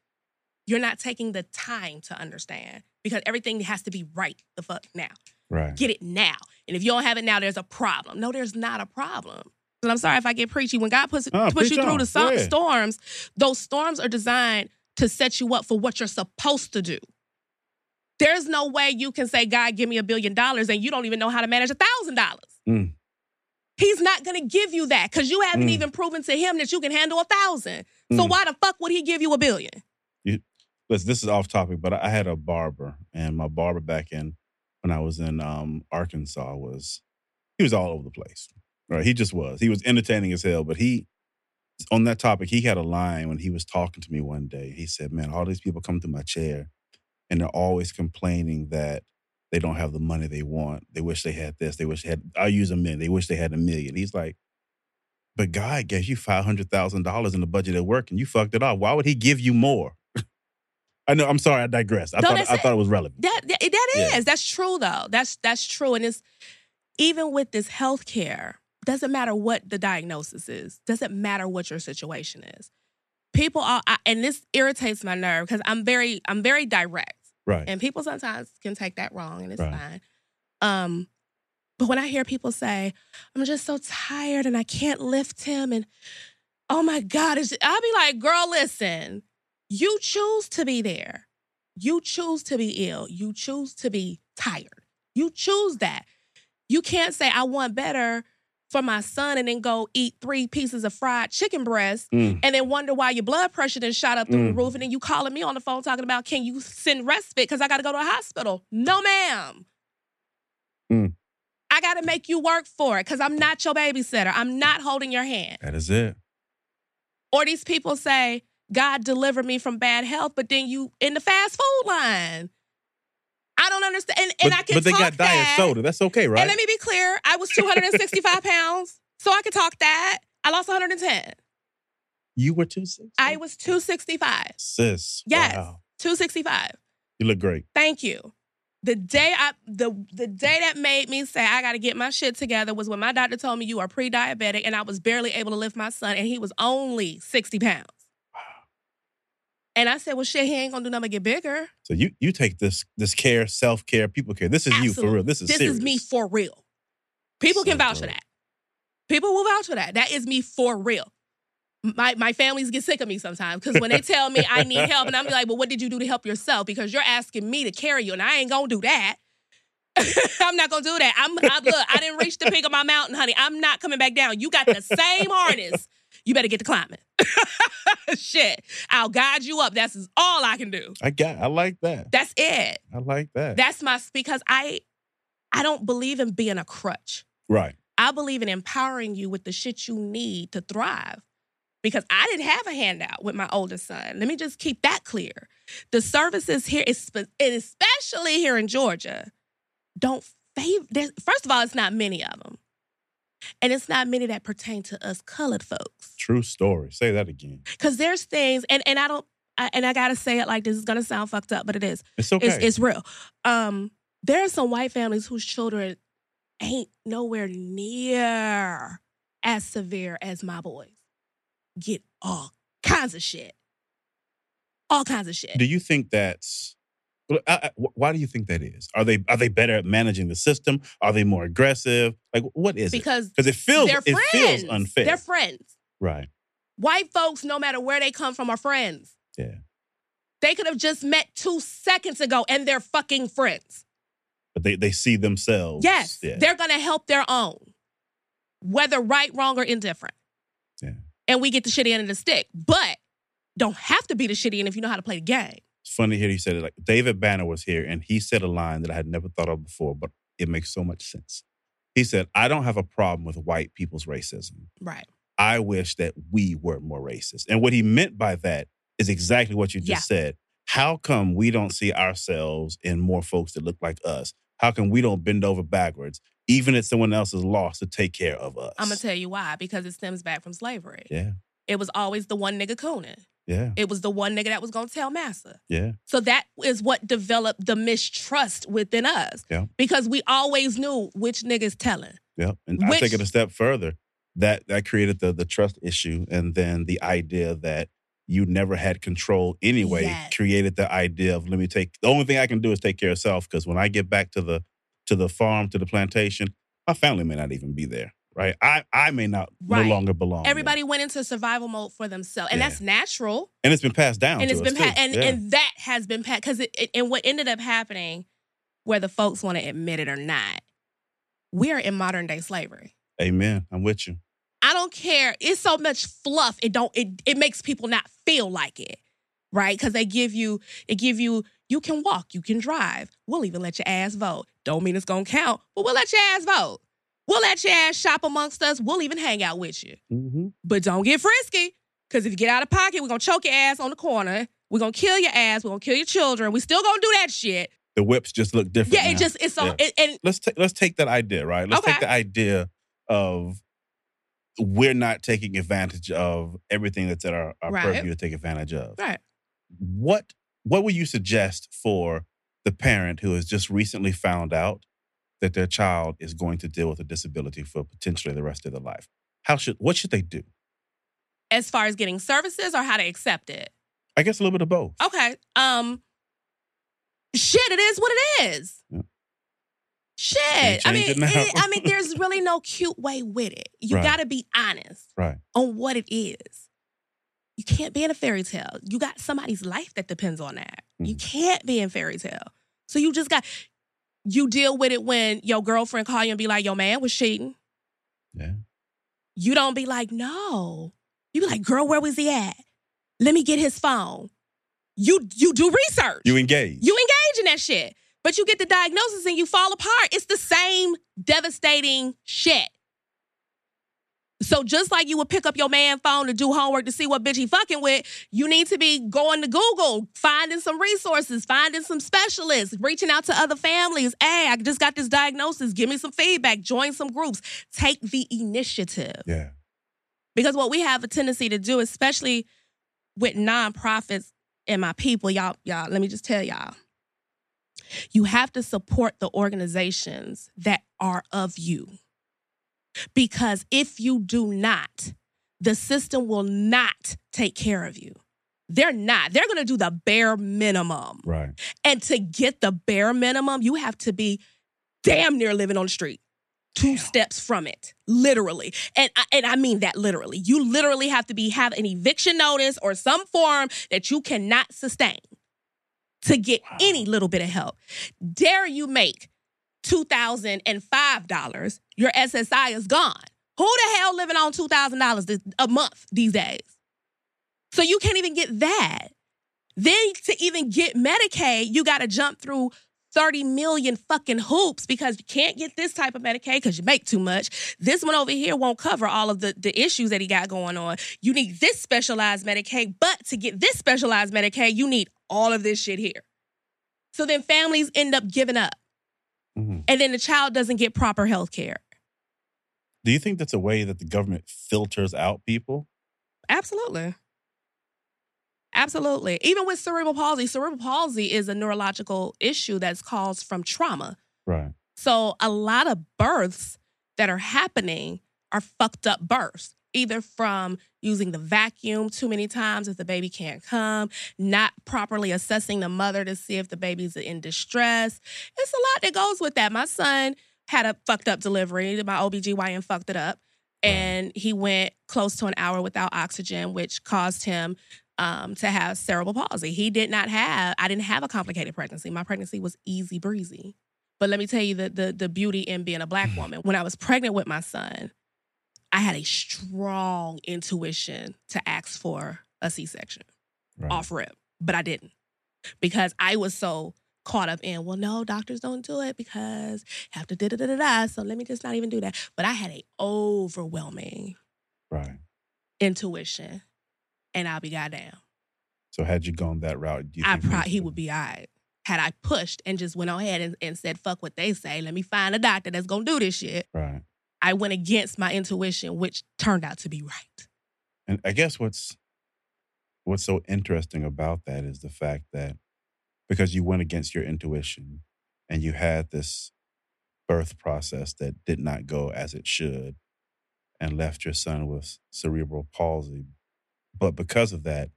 You're not taking the time to understand because everything has to be right the fuck now.
Right.
Get it now. And if you don't have it now, there's a problem. No, there's not a problem. And I'm sorry if I get preachy. When God puts, puts you
preach
through
on.
the so- storms, those storms are designed to set you up for what you're supposed to do. There's no way you can say, God, give me a billion dollars, and you don't even know how to manage a thousand dollars.
Mm.
He's not going to give you that because you haven't
Mm.
even proven to him that you can handle a thousand. So
Mm.
why the fuck would he give you a billion?
Listen, this is off topic, but I had a barber, and my barber back in when I was in um, Arkansas was he was all over the place. Right, he just was. He was entertaining as hell, but he on that topic, he had a line when he was talking to me one day. He said, "Man, all these people come to my chair, and they're always complaining that they don't have the money they want. They wish they had this. They wish they had. I use a million. They wish they had a million. He's like, but God gave you five hundred thousand dollars in the budget at work, and you fucked it up. Why would He give you more? I know. I'm sorry. I digress. I
No,
thought I
it.
thought it was relevant.
That that, that is.
Yeah.
That's true though. That's that's true. And it's even with this healthcare, doesn't matter what the diagnosis is. Doesn't matter what your situation is. People are I, and this irritates my nerve because I'm very I'm very direct.
Right.
And people sometimes can take that wrong and it's
Right.
fine. Um but when I hear people say, I'm just so tired and I can't lift him and oh my God, I'll be like, girl, listen, you choose to be there. You choose to be ill. You choose to be tired. You choose that. You can't say, I want better for my son and then go eat three pieces of fried chicken breast
Mm.
and then wonder why your blood pressure then shot up through the
Mm.
roof and then you calling me on the phone talking about, can you send respite because I got to go to a hospital? No, ma'am.
Mm.
I got to make you work for it because I'm not your babysitter. I'm not holding your hand.
That is it.
Or these people say, God delivered me from bad health, but then you in the fast food line. I don't understand. And, and
but,
I can talk.
but they got diet
that.
soda. That's okay, right?
And let me be clear, I was 265 pounds, so I could talk that. I lost 110.
you were two six.
I was 265.
sis.
Yes.
Wow.
265.
You look great.
Thank you. The day I the the day that made me say I got to get my shit together was when my doctor told me you are pre-diabetic and I was barely able to lift my son and he was only 60 pounds. And I said, well, shit, he ain't gonna do nothing but get bigger.
So you you take this this care, self care, people care. This is you for real. This is
this
serious.
is me for real. People can
So
vouch for that. People will vouch for that. That is me for real. My my families get sick of me sometimes because when they tell me I need help, and I'm like, well, what did you do to help yourself? Because you're asking me to carry you, and I ain't gonna do that. I'm not gonna do that. I'm I, look. I didn't reach the peak of my mountain, honey. I'm not coming back down. You got the same harness. You better get to climbing. Shit, I'll guide you up. That's all I can do.
I got. I like that.
That's it.
I like that.
That's my because I I don't believe in being a crutch.
right.
I believe in empowering you with the shit you need to thrive. Because I didn't have a handout with my oldest son. Let me just keep that clear. The services here, especially here in Georgia, don't favor. First of all, it's not many of them, and it's not many that pertain to us colored folks.
True story. Say that again.
Because there's things, and and I don't, I, and I gotta say it like this is gonna sound fucked up, but it is.
It's okay.
It's, it's real. Um, there are some white families whose children ain't nowhere near as severe as my boys. Get all kinds of shit. All kinds of shit.
Do you think that's Well, I- I- wh- Uh, uh, why do you think that is? Are they are they better at managing the system? Are they more aggressive? Like what is it?
because
Because it feels
they're
it
friends.
feels unfair.
They're friends.
right.
White folks, no matter where they come from, are friends.
Yeah.
They could have just met two seconds ago and they're fucking friends.
But they they see themselves.
Yes,
Yeah.
they're gonna help their own, whether right, wrong, or indifferent.
Yeah.
And we get the shitty end of the stick, but don't have to be the shitty end if you know how to play the game.
It's funny hear you said it. Like David Banner was here and he said a line that I had never thought of before, but it makes so much sense. He said, I don't have a problem with white people's racism.
Right.
I wish that we were more racist. And what he meant by that is exactly what you just said. How come we don't see ourselves in more folks that look like us? How come we don't bend over backwards, even if someone else is lost to take care of us?
I'm gonna tell you why, because it stems back from slavery.
Yeah,
It was always the one nigga cooning.
Yeah,
It was the one nigga that was gonna tell massa.
yeah.
So that is what developed the mistrust within us.
Yeah.
Because we always knew which niggas telling.
Yeah, and I
Which-
take it a step further. That that created the the trust issue, and then the idea that you never had control anyway
Yes.
created the idea of let me take. The only thing I can do is take care of self because when I get back to the to the farm to the plantation, my family may not even be there. Right, I I may not
Right.
no longer belong.
Everybody went into survival mode for themselves. And
Yeah.
that's natural.
and it's been passed down.
and
to
it's
us
been pa- and,
Yeah.
and that has been passed because it, it and what ended up happening whether folks want to admit it or not we are in modern day slavery
Amen. I'm with you.
i don't care it's so much fluff it don't it, it makes people not feel like it right because they give you it give you you can walk you can drive we'll even let your ass vote don't mean it's gonna count but we'll let your ass vote we'll let your ass shop amongst us we'll even hang out with you
Mm-hmm.
but don't get frisky. Because if you get out of pocket, we're gonna choke your ass on the corner. We're gonna kill your ass. We're gonna kill your children. We still gonna do that shit.
The whips just look different.
Yeah, it
now.
just it's so
Yeah.
it, and
let's take let's take that idea, right? Let's
Okay.
take the idea of we're not taking advantage of everything that's at our, our
Right.
purview to take advantage of.
right.
What what would you suggest for the parent who has just recently found out that their child is going to deal with a disability for potentially the rest of their life? How should what should they do?
As far as getting services or how to accept it.
I guess a little bit of both.
Okay. Um shit, it is what it is.
Yeah.
Shit. I mean,
it
it- I mean, there's really no cute way with it. You
Right.
gotta be honest
Right.
on what it is. You can't be in a fairy tale. You got somebody's life that depends on that. You
Mhm.
can't be in fairy tale. So you just got you deal with it when your girlfriend call you and be like, "Your man was cheating."
Yeah.
You don't be like, "No." You be like, "Girl, where was he at? Let me get his phone." You you do research.
You engage.
You engage in that shit. But you get the diagnosis and you fall apart. It's the same devastating shit. So just like you would pick up your man phone to do homework to see what bitch he fucking with, you need to be going to Google, finding some resources, finding some specialists, reaching out to other families. Hey, I just got this diagnosis. Give me some feedback. Join some groups. Take the initiative.
yeah.
Because what we have a tendency to do, especially with nonprofits and my people, y'all, y'all, let me just tell y'all. You have to support the organizations that are of you. Because if you do not, the system will not take care of you. They're not. They're going to do the bare minimum.
Right.
And to get the bare minimum, you have to be damn near living on the street. Two steps from it, literally. And I, and I mean that literally. You literally have to be have an eviction notice or some form that you cannot sustain to get any little bit of help. Dare you make $2005, your SSI is gone. Who the hell living on $2,000 a month these days? So you can't even get that. Then to even get Medicaid, you got to jump through 30 million fucking hoops because you can't get this type of Medicaid because you make too much. This one over here won't cover all of the, the issues that he got going on. You need this specialized Medicaid, but to get this specialized Medicaid, you need all of this shit here. So then families end up giving up.
Mhm.
And then the child doesn't get proper health care.
Do you think that's a way that the government filters out people?
Absolutely. Absolutely. Even with cerebral palsy, cerebral palsy is a neurological issue that's caused from trauma.
Right.
So a lot of births that are happening are fucked up births, either from using the vacuum too many times if the baby can't come, not properly assessing the mother to see if the baby's in distress. It's a lot that goes with that. My son had a fucked up delivery. My OBGYN fucked it up. And he went close to an hour without oxygen, which caused him um, to have cerebral palsy. He did not have, I didn't have a complicated pregnancy. My pregnancy was easy breezy. But let me tell you the, the, the beauty in being a black woman. When I was pregnant with my son, I had a strong intuition to ask for a C section
Right.
off rip, but I didn't because I was so caught up in, well, no, doctors don't do it because you have to da da da da da. So let me just not even do that. But I had a overwhelming
Right.
intuition, and I'll be goddamn.
So had you gone that route, do you
I he would be all right. Had I pushed and just went ahead and, and said, fuck what they say, let me find a doctor that's gonna do this shit.
Right.
I went against my intuition, which turned out to be right.
And I guess what's what's so interesting about that is the fact that because you went against your intuition and you had this birth process that did not go as it should and left your son with cerebral palsy, but because of that,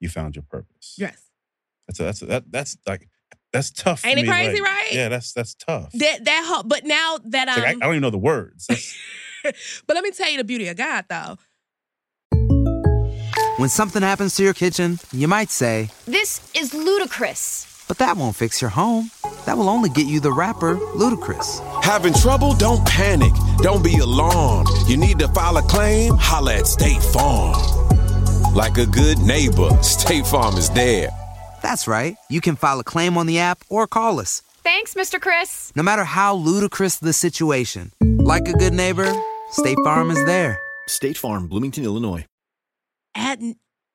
you found your purpose.
Yes.
That's a, that's a, that that's like that's tough. for
Ain't it
me,
crazy,
like-
right?
Yeah, that's that's tough.
That that ho- but now that
It's
I'm
like, I, I don't even know the words.
But let me tell you the beauty of God though.
When something happens to your kitchen, you might say,
This is ludicrous.
but that won't fix your home. That will only get you the rapper, Ludacris.
Having trouble? Don't panic. Don't be alarmed. You need to file a claim? Holla at State Farm. Like a good neighbor, State Farm is there.
That's right. You can file a claim on the app or call us,
Thanks, Mr. Chris.
no matter how ludicrous the situation. Like a good neighbor, State Farm is there.
State Farm, Bloomington, Illinois.
At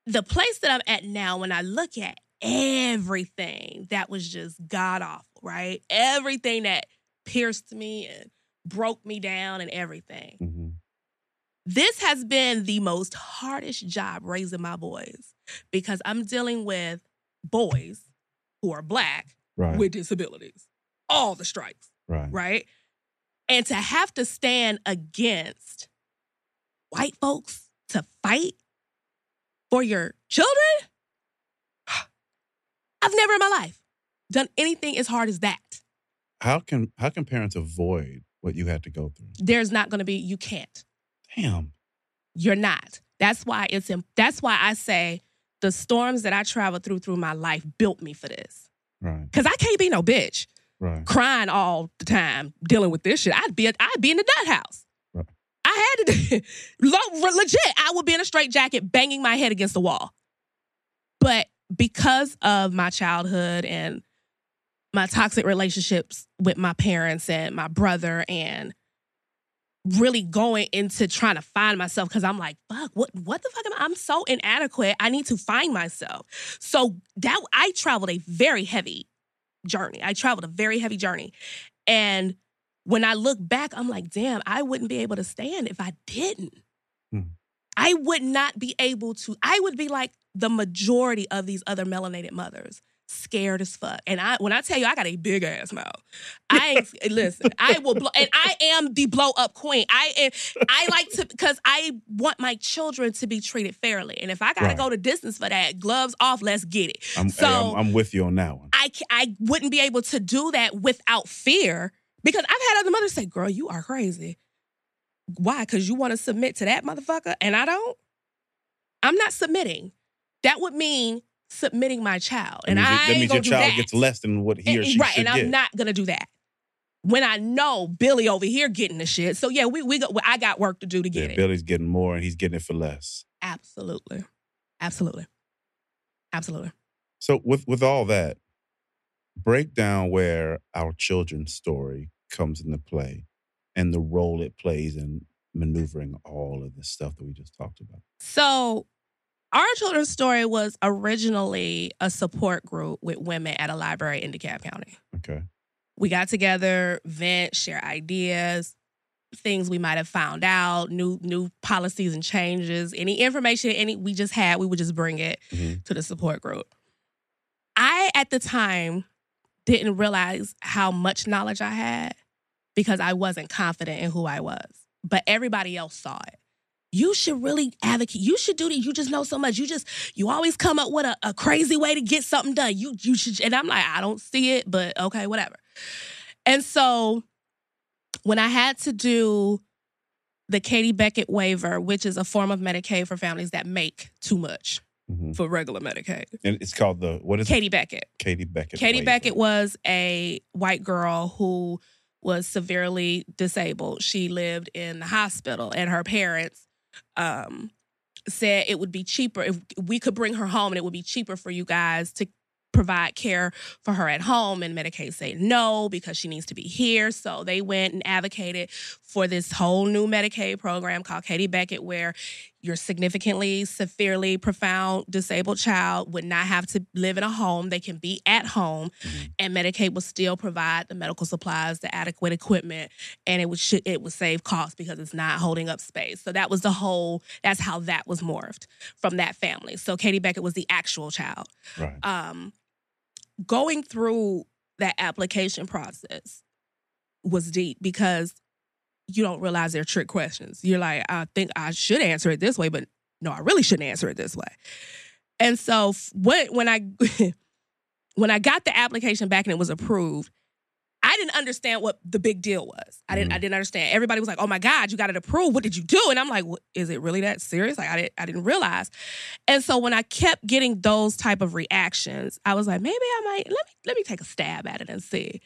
the place that I'm at now, when I look at everything that was just god awful, right? Everything that pierced me and broke me down and everything.
Mhm.
This has been the most hardest job raising my boys because I'm dealing with boys who are black
Right.
with disabilities, all the stripes,
right.
right? And to have to stand against white folks to fight for your children, I've never in my life done anything as hard as that.
How can how can parents avoid what you had to go through?
There's not going to be, you can't.
Damn.
You're not. That's why it's that's why I say the storms that I traveled through through my life built me for this.
Right.
Cause I can't be no bitch
Right.
crying all the time dealing with this shit. I'd be I'd be in the nut house.
Right.
I had to legit. I would be in a straight jacket, banging my head against the wall. But because of my childhood and my toxic relationships with my parents and my brother and really going into trying to find myself because I'm like, fuck, what what the fuck am I? I'm so inadequate. I need to find myself. So that I traveled a very heavy journey. I traveled a very heavy journey. And when I look back, I'm like, damn, I wouldn't be able to stand if I didn't.
Hmm.
I would not be able to, I would be like the majority of these other melanated mothers. Scared as fuck, and I when I tell you I got a big ass mouth, I ain't eh, listen. I will blow, and I am the blow up queen. I am, I like to because I want my children to be treated fairly, and if I gotta
Right.
go to distance for that, gloves off, let's get it.
I'm,
so
I'm, I'm with you on that one.
I I wouldn't be able to do that without fear because I've had other mothers say, "Girl, you are crazy." Why? Because you want to submit to that motherfucker, and I don't. I'm not submitting. That would mean submitting my child, and
that means,
I
that means your child
that.
gets less than what he or she
right,
should
and
get.
I'm not gonna do that when I know Billy over here getting the shit. So yeah, we we got, I got work to do to
yeah,
get it.
Billy's getting more and he's getting it for less.
Absolutely, absolutely, absolutely.
So with with all that, break down where our children's story comes into play and the role it plays in maneuvering all of this stuff that we just talked about.
So, our children's story was originally a support group with women at a library in DeKalb County.
Okay.
We got together, vent, share ideas, things we might have found out, new new policies and changes, any information any we just had, we would just bring it
Mhm.
to the support group. I at the time didn't realize how much knowledge I had because I wasn't confident in who I was. But everybody else saw it. You should really advocate. You should do that. You just know so much. You just you always come up with a, a crazy way to get something done. You you should and I'm like, I don't see it, but okay, whatever. And so when I had to do the Katie Beckett waiver, which is a form of Medicaid for families that make too much
Mhm.
for regular Medicaid.
And it's called the what is
Katie
it?
Beckett.
Katie Beckett.
Katie
waiver.
Beckett was a white girl who was severely disabled. She lived in the hospital, and her parents um, said it would be cheaper if we could bring her home, and it would be cheaper for you guys to provide care for her at home. And Medicaid said no because she needs to be here. So they went and advocated for this whole new Medicaid program called Katie Beckett, where your significantly, severely, profound disabled child would not have to live in a home. They can be at home, and Medicaid will still provide the medical supplies, the adequate equipment, and it would it would save costs because it's not holding up space. So that was the whole. That's how that was morphed from that family. So Katie Beckett was the actual child.
Right.
Um, going through that application process was deep because you don't realize they're trick questions. You're like, I think I should answer it this way, but no, I really shouldn't answer it this way. And so when when I when I got the application back and it was approved, I didn't understand what the big deal was. I didn't I mm. didn't understand. Everybody was like, "Oh my god, you got it approved. What did you do?" And I'm like, "What- "Is it really that serious?" Like I didn't I didn't realize. And so when I kept getting those type of reactions, I was like, "Maybe I might let me let me take a stab at it and see."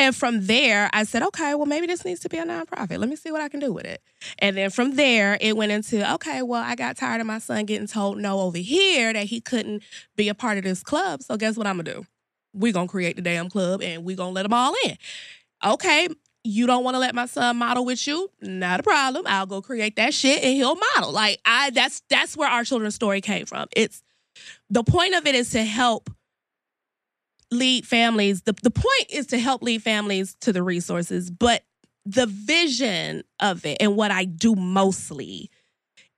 And from there, I said, okay, well, maybe this needs to be a nonprofit. Let me see what I can do with it. And then from there, it went into, okay, well, I got tired of my son getting told no over here that he couldn't be a part of this club. So guess what I'm gonna do? We're gonna create the damn club and we're gonna let them all in. Okay, you don't want to let my son model with you? Not a problem. I'll go create that shit and he'll model. Like I that's that's where our children's story came from. It's the point of it is to help lead families. The, the point is to help lead families to the resources, but the vision of it and what I do mostly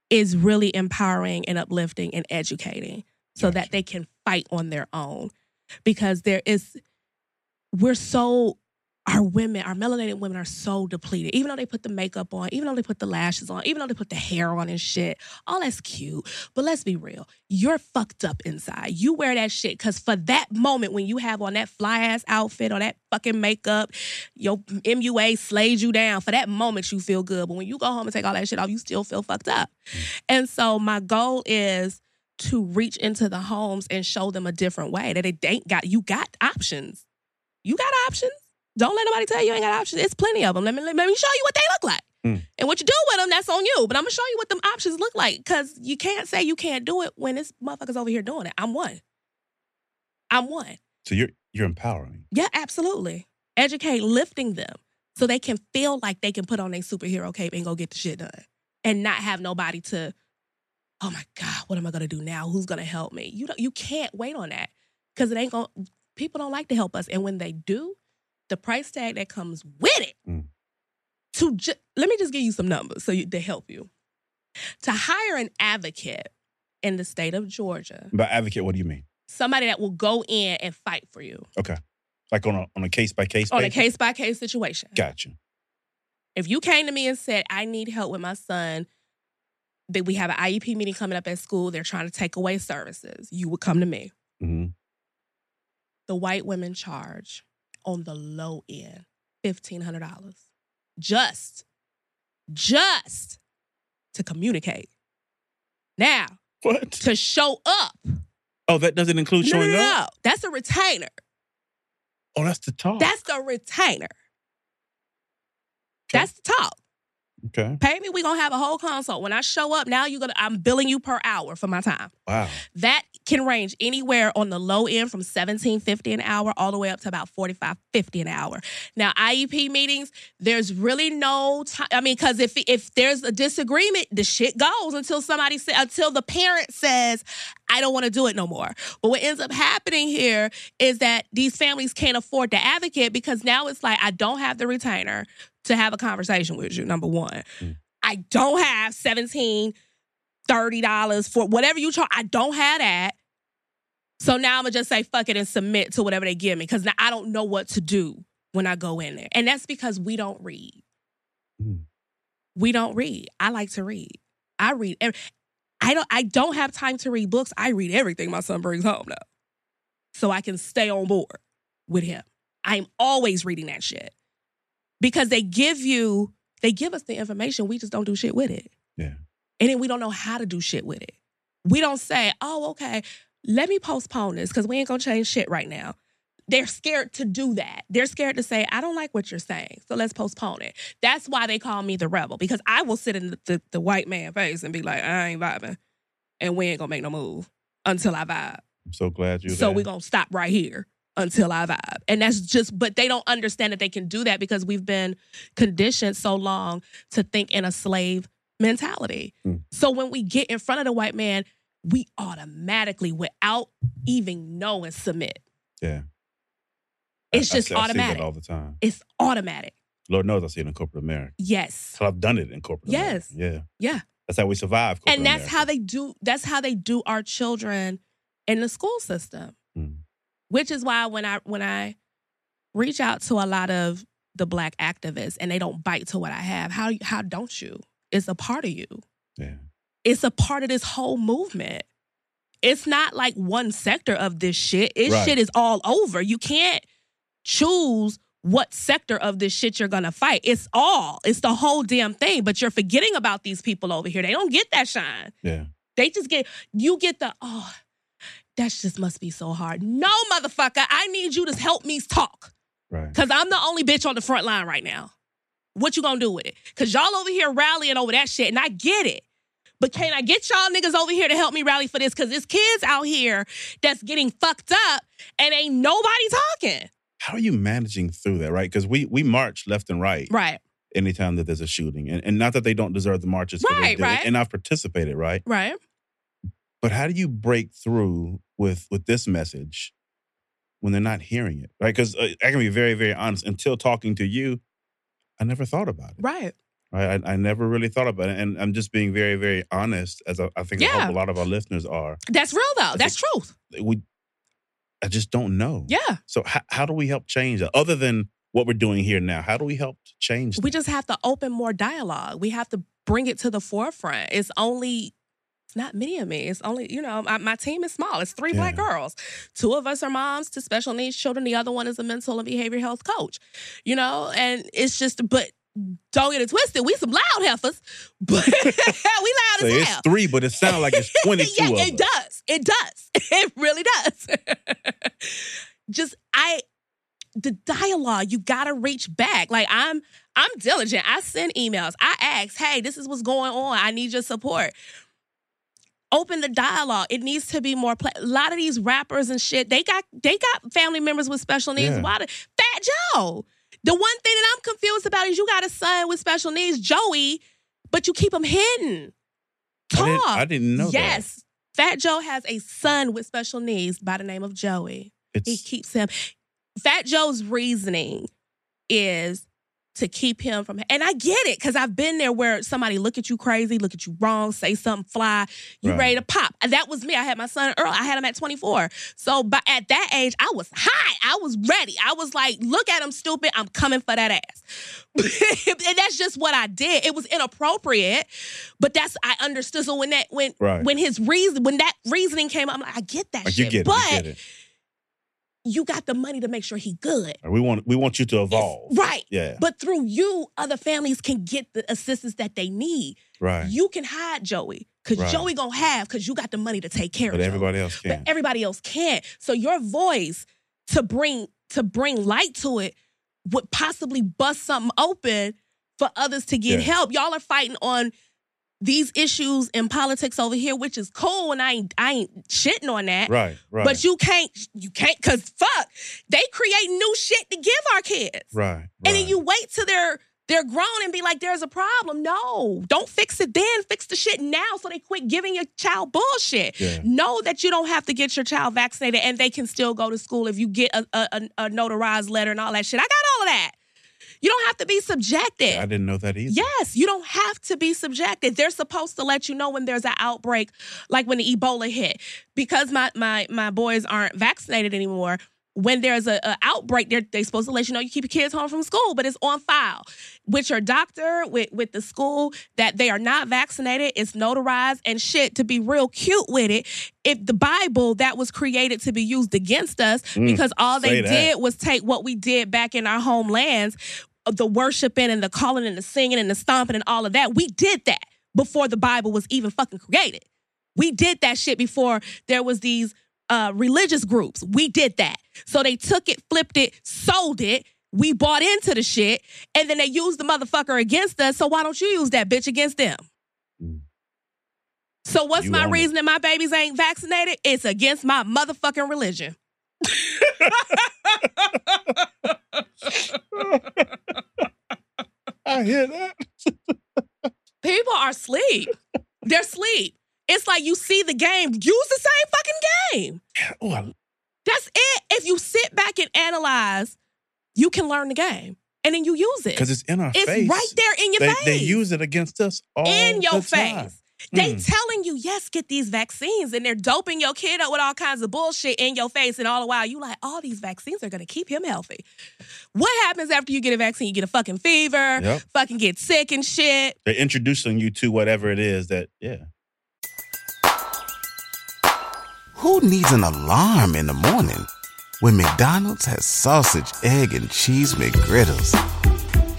is really empowering and uplifting and educating so that they can fight on their own. Because there is, we're so, our women, our melanated women are so depleted. Even though they put the makeup on, even though they put the lashes on, even though they put the hair on and shit, all that's cute. But let's be real, you're fucked up inside. You wear that shit because for that moment when you have on that fly ass outfit or that fucking makeup, your MUA slays you down. For that moment, you feel good. But when you go home and take all that shit off, you still feel fucked up. Mm. And so my goal is to reach into the homes and show them a different way that it ain't got, you got options. You got options. Don't let nobody tell you you ain't got options. It's plenty of them. Let me, let me show you what they look like.
Mm.
And what you do with them, that's on you. But I'm gonna show you what them options look like because you can't say you can't do it when this motherfucker's over here doing it. I'm one. I'm one.
So you're you're empowering.
Yeah, absolutely. Educate, lifting them so they can feel like they can put on their superhero cape and go get the shit done and not have nobody to, oh my God, what am I gonna do now? Who's gonna help me? You don't you can't wait on that. Cause it ain't gonna people don't like to help us. And when they do, the price tag that comes with it
Mm.
to ju- let me just give you some numbers so you, to help you. To hire an advocate in the state of Georgia,
By advocate, what do you mean?
somebody that will go in and fight for you
Okay. Like on a on a case by case
on a case by case situation.
Gotcha.
If you came to me and said, I need help with my son, that we have an IEP meeting coming up at school, they're trying to take away services, you would come to me.
hmm
The white women charge on the low end $1,500 just, just to communicate. Now,
what?
To show up.
Oh, that doesn't include
No, no,
showing
no,
up.
no. That's a retainer.
Oh, that's the talk.
That's the retainer. That's the talk.
Okay.
Pay me, we're gonna have a whole consult. When I show up, now you're gonna I'm billing you per hour for my time.
Wow.
That can range anywhere on the low end from 17.50 an hour all the way up to about 45.50 an hour. Now, IEP meetings, there's really no time. I mean, because if if there's a disagreement, the shit goes until somebody say, until the parent says, I don't want to do it no more. But what ends up happening here is that these families can't afford to advocate because now it's like I don't have the retainer to have a conversation with you, number one. I don't have 17 $30 for whatever you charge. I don't have that. So now I'm gonna just say fuck it and submit to whatever they give me because now I don't know what to do when I go in there. And that's because we don't read.
Mm.
We don't read. I like to read. I read. Every, I don't. I don't have time to read books. I read everything my son brings home now, so I can stay on board with him. I'm always reading that shit because they give you, they give us the information. We just don't do shit with it.
Yeah.
And then we don't know how to do shit with it. We don't say, oh, okay, let me postpone this because we ain't gonna change shit right now. They're scared to do that. They're scared to say, I don't like what you're saying, so let's postpone it. That's why they call me the rebel because I will sit in the, the, the white man face and be like, I ain't vibing. And we ain't gonna make no move until I vibe.
I'm so glad you're
So we're gonna stop right here until I vibe. And that's just, but they don't understand that they can do that because we've been conditioned so long to think in a slave mentality.
Mm.
So when we get in front of the white man, we automatically, without even knowing, submit.
Yeah.
It's
I- I
just
I that
automatic.
all the time.
It's automatic.
Lord knows I see it in corporate America.
Yes.
So I've done it in corporate
Yes.
America. Yeah.
Yeah.
That's how we survive. corporate
and that's
America.
how they do that's how they do our children in the school system
Mm.
Which is why when i when i reach out to a lot of the black activists and they don't bite to what i have how how don't you? It's a part of you.
Yeah.
it's a part of this whole movement. It's not like one sector of this shit. This
Right.
shit is all over. You can't choose what sector of this shit you're gonna fight. It's all it's the whole damn thing but you're forgetting about these people over here. They don't get that shine.
Yeah.
they just get you get the oh that just must be so hard. No, motherfucker, I need you to help me talk.
Right.
Cause I'm the only bitch on the front line right now. What you gonna do with it? Cause y'all over here rallying over that shit, and I get it. But can I get y'all niggas over here to help me rally for this? Cause there's kids out here that's getting fucked up and ain't nobody talking.
How are you managing through that, right? Because we we march left and right
Right,
anytime that there's a shooting. And, and not that they don't deserve the marches.
Right, right.
And I've participated, right?
right.
But how do you break through with with this message when they're not hearing it, right? Because uh, I can be very, very honest. Until talking to you, I never thought about it.
Right.
Right? I, I never really thought about it, and I'm just being very, very honest, as I, I think I hope a lot of our listeners are.
That's real though. That's truth.
We, I just don't know.
Yeah.
So how, how do we help change that? Other than what we're doing here now, how do we help change? That?
We just have to open more dialogue. We have to bring it to the forefront. It's only, it's not many of me. It's only, you know, my, my team is small. It's three black girls. Two of us are moms to special needs children. The other one is a mental and behavior health coach, you know, and it's just, but don't get it twisted. We some loud heifers, but we loud
So
as
it's
hell.
three, but it sounds like it's 22
yeah, it
us.
does. It does. It really does. Just I the dialogue, you gotta reach back. Like I'm I'm diligent. I send emails. I ask, hey, this is what's going on. I need your support. Open the dialogue. It needs to be more. A lot of these rappers and shit, they got they got family members with special needs.
Yeah.
Why? The, Fat Joe. The one thing that I'm confused about is you got a son with special needs, Joey, but you keep him hidden.
I
Talk.
didn't, I didn't know that.
yes. Fat Joe has a son with special needs by the name of Joey. He keeps him. Fat Joe's reasoning is to keep him from, and I get it because I've been there where somebody look at you crazy, look at you wrong, say something fly, you
Right.
ready to pop. And that was me. I had my son Earl. I had him at 24. So, but at that age, I was hot. I was ready. I was like, look at him, stupid. I'm coming for that ass. and that's just what I did. It was inappropriate, but that's I understood. So when that when
Right.
when his reason when that reasoning came I'm like, I get that
like
shit.
you get it.
but
you get it.
you got the money to make sure he good.
We want we want you to evolve.
Right.
Yeah.
But through you, other families can get the assistance that they need.
Right.
You can hide Joey because
Right.
Joey gonna have because you got the money to take care
but
of Joey.
everybody else
But everybody else can't. So your voice to bring to bring light to it would possibly bust something open for others to get
Yeah.
help. Y'all are fighting on these issues in politics over here, which is cool, and I ain't I ain't shitting on that.
right. Right.
But you can't, you can't, cause fuck, they create new shit to give our kids,
Right. right.
and then you wait till they're they're grown and be like, "There's a problem." No, don't fix it then. Fix the shit now, so they quit giving your child bullshit.
Yeah.
Know that you don't have to get your child vaccinated, and they can still go to school if you get a, a, a, a notarized letter and all that shit. I got all of that. You don't have to be subjected.
I didn't know that either.
Yes, you don't have to be subjected. They're supposed to let you know when there's an outbreak, like when the Ebola hit. Because my my my boys aren't vaccinated anymore, when there's a, a outbreak, they're they supposed to let you know you keep your kids home from school, but it's on file with your doctor, with with the school that they are not vaccinated. It's notarized and shit. To be real cute with it, if the Bible that was created to be used against us,
Mm,
because all they
that.
did was take what we did back in our homelands, the worshiping and the calling and the singing and the stomping and all of that. We did that before the Bible was even fucking created. We did that shit before there was these uh, religious groups. We did that. So they took it, flipped it, sold it. We bought into the shit, and then they used the motherfucker against us. So why don't you use that bitch against them? So what's
You
my
it.
reason that my babies ain't vaccinated? It's against my motherfucking religion.
I hear that.
People are asleep. They're asleep. It's like you see the game, use the same fucking game.
Oh,
That's it. If you sit back and analyze, you can learn the game. And then you use it.
Because it's in our
It's
face.
right there in your
they,
face.
They use it against us all
in your face.
Time.
They
Mm.
telling you, yes, get these vaccines, and they're doping your kid up with all kinds of bullshit in your face, and all the while you like, all these vaccines are gonna keep him healthy. What happens after you get a vaccine? You get a fucking fever,
Yep.
fucking get sick and shit.
They're introducing you to whatever it is that, yeah.
Who needs an alarm in the morning when McDonald's has sausage, egg, and cheese McGriddles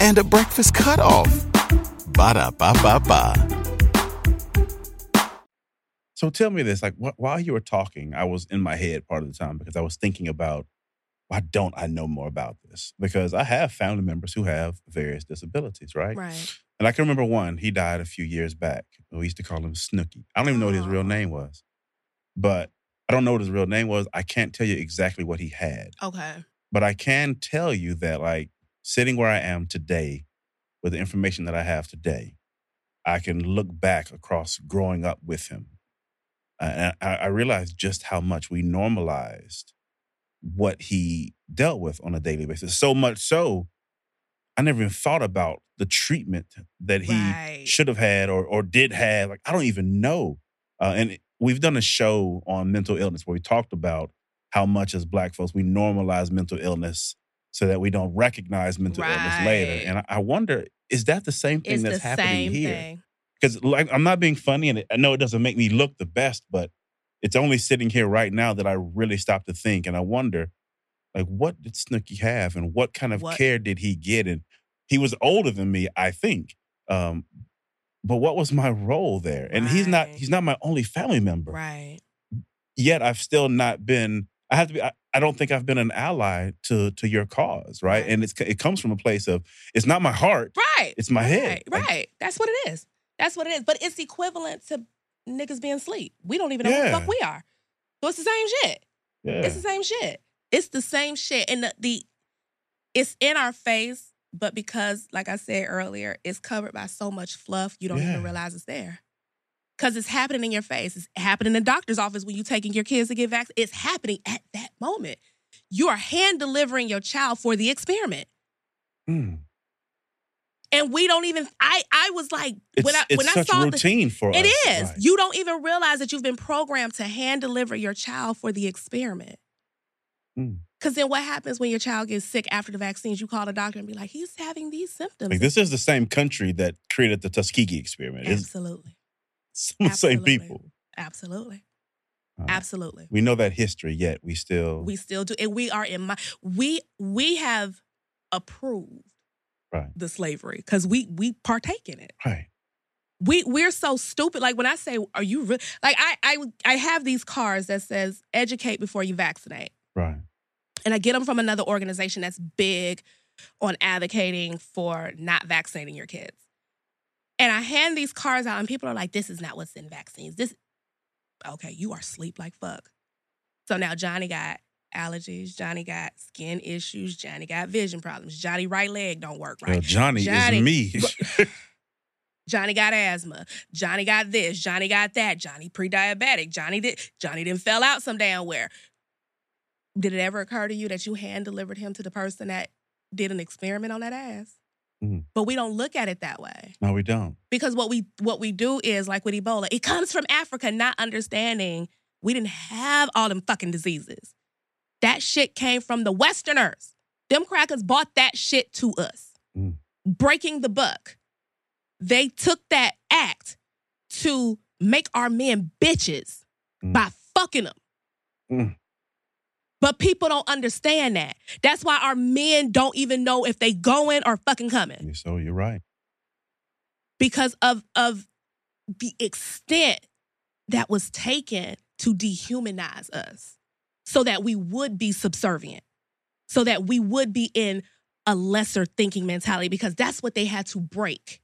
and a breakfast cutoff? Ba da ba ba ba.
So tell me this, like wh- while you were talking, I was in my head part of the time because I was thinking about why don't I know more about this? Because I have family members who have various disabilities, right?
Right.
And I can remember one, he died a few years back. We used to call him Snooky. I don't even know what his real name was. But I don't know what his real name was. I can't tell you exactly what he had.
Okay.
But I can tell you that, like, sitting where I am today with the information that I have today, I can look back across growing up with him. And I, I realized just how much we normalized what he dealt with on a daily basis. So much so, I never even thought about the treatment that he
Right.
should have had or, or did have. Like, I don't even know. Uh, and we've done a show on mental illness where we talked about how much as Black folks we normalize mental illness so that we don't recognize mental illness later. And I, wonder, is that the same thing
It's
that's happening here?
thing.
Because like I'm not being funny, and I know it doesn't make me look the best, but it's only sitting here right now that I really stop to think, and I wonder, like, what did Snooky have, and what kind of
What-
care did he get? And he was older than me, I think. Um, but what was my role there? And he's not he's not my only family member.
Right.
Yet I've still not been. I have to be. I, I don't think I've been an ally to to your cause, right? And it's it comes from a place of it's not my heart,
Right.
It's my head.
Right. Right. That's what it is. That's what it is. But it's equivalent to niggas being asleep. We don't even know what the fuck we are. So it's the same shit.
Yeah.
It's the same shit. It's the same shit. And the, the it's in our face, but because, like I said earlier, it's covered by so much fluff, you don't
Yeah.
even realize it's there. Cause it's happening in your face. It's happening in the doctor's office when you're taking your kids to get vaccinated. It's happening at that moment. You are hand delivering your child for the experiment.
Hmm.
And we don't even I I was like
It's,
when I when I saw the-
routine for
It
us.
is.
Right.
You don't even realize that you've been programmed to hand deliver your child for the experiment.
Hmm.
Because then what happens when your child gets sick after the vaccines? You call the doctor and be like, he's having these symptoms.
Like this is the same country that created the Tuskegee experiment. It's
Absolutely.
some of the same people.
Absolutely.
Uh,
Absolutely.
We know that history, yet we still
We still do. And we are in my we we have approved
right.
the slavery because we we partake in it.
Right.
we we're so stupid. Like when I say, "Are you re-? like I I I have these cards that says educate before you vaccinate,
Right.
and I get them from another organization that's big on advocating for not vaccinating your kids. And I hand these cards out, and people are like, "This is not what's in vaccines." This, okay, you are sleep like fuck. So now Johnny got allergies. Johnny got skin issues. Johnny got vision problems. Johnny right leg don't work right.
Well, Johnny,
Johnny-
is me.
Johnny got asthma. Johnny got this. Johnny got that. Johnny pre-diabetic. Johnny did. Johnny didn't fell out some damn where. Did it ever occur to you that you hand delivered him to the person that did an experiment on that ass?
Mhm.
But we don't look at it that way
no, we don't.
because what we what we do is like with Ebola, it comes from Africa, not understanding we didn't have all them fucking diseases. That shit came from the Westerners. Them crackers bought that shit to us.
Mm.
Breaking the buck. They took that act to make our men bitches
Mm.
by fucking them.
Mm.
But people don't understand that. That's why our men don't even know if they going or fucking coming
So you're right.
because of of the extent that was taken to dehumanize us so that we would be subservient so that we would be in a lesser thinking mentality because that's what they had to break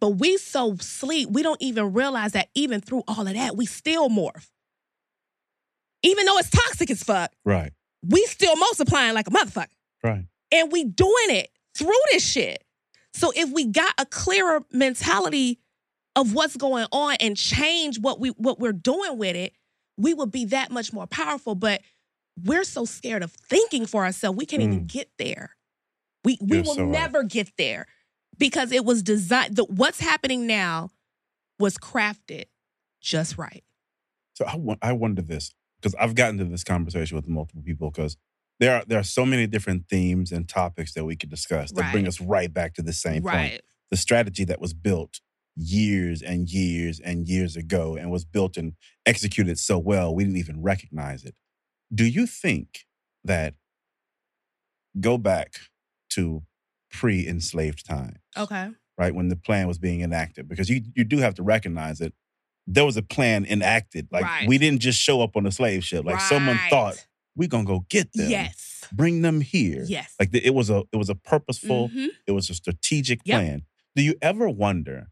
but we so sleep we don't even realize that even through all of that we still morph even though it's toxic as fuck
Right.
we still multiplying like a motherfucker
Right.
and we doing it through this shit. So if we got a clearer mentality of what's going on and change what we what we're doing with it, we would be that much more powerful. But we're so scared of thinking for ourselves, we can't even mm. get there. We we
You're
will
so right.
never get there because it was designed. The, what's happening now was crafted just right.
So I, won- I wonder this because I've gotten to this conversation with multiple people because there are there are so many different themes and topics that we could discuss that bring us right back to the same point. The strategy that was built years and years and years ago and was built and executed so well we didn't even recognize it. Do you think that go back to pre-enslaved time?
Okay.
right when the plan was being enacted because you you do have to recognize that there was a plan enacted like
Right.
we didn't just show up on a slave ship like someone thought we're gonna go get them
Yes.
bring them here
Yes.
like the, it was a it was a purposeful
Mhm.
it was a strategic
Yep.
plan do you ever wonder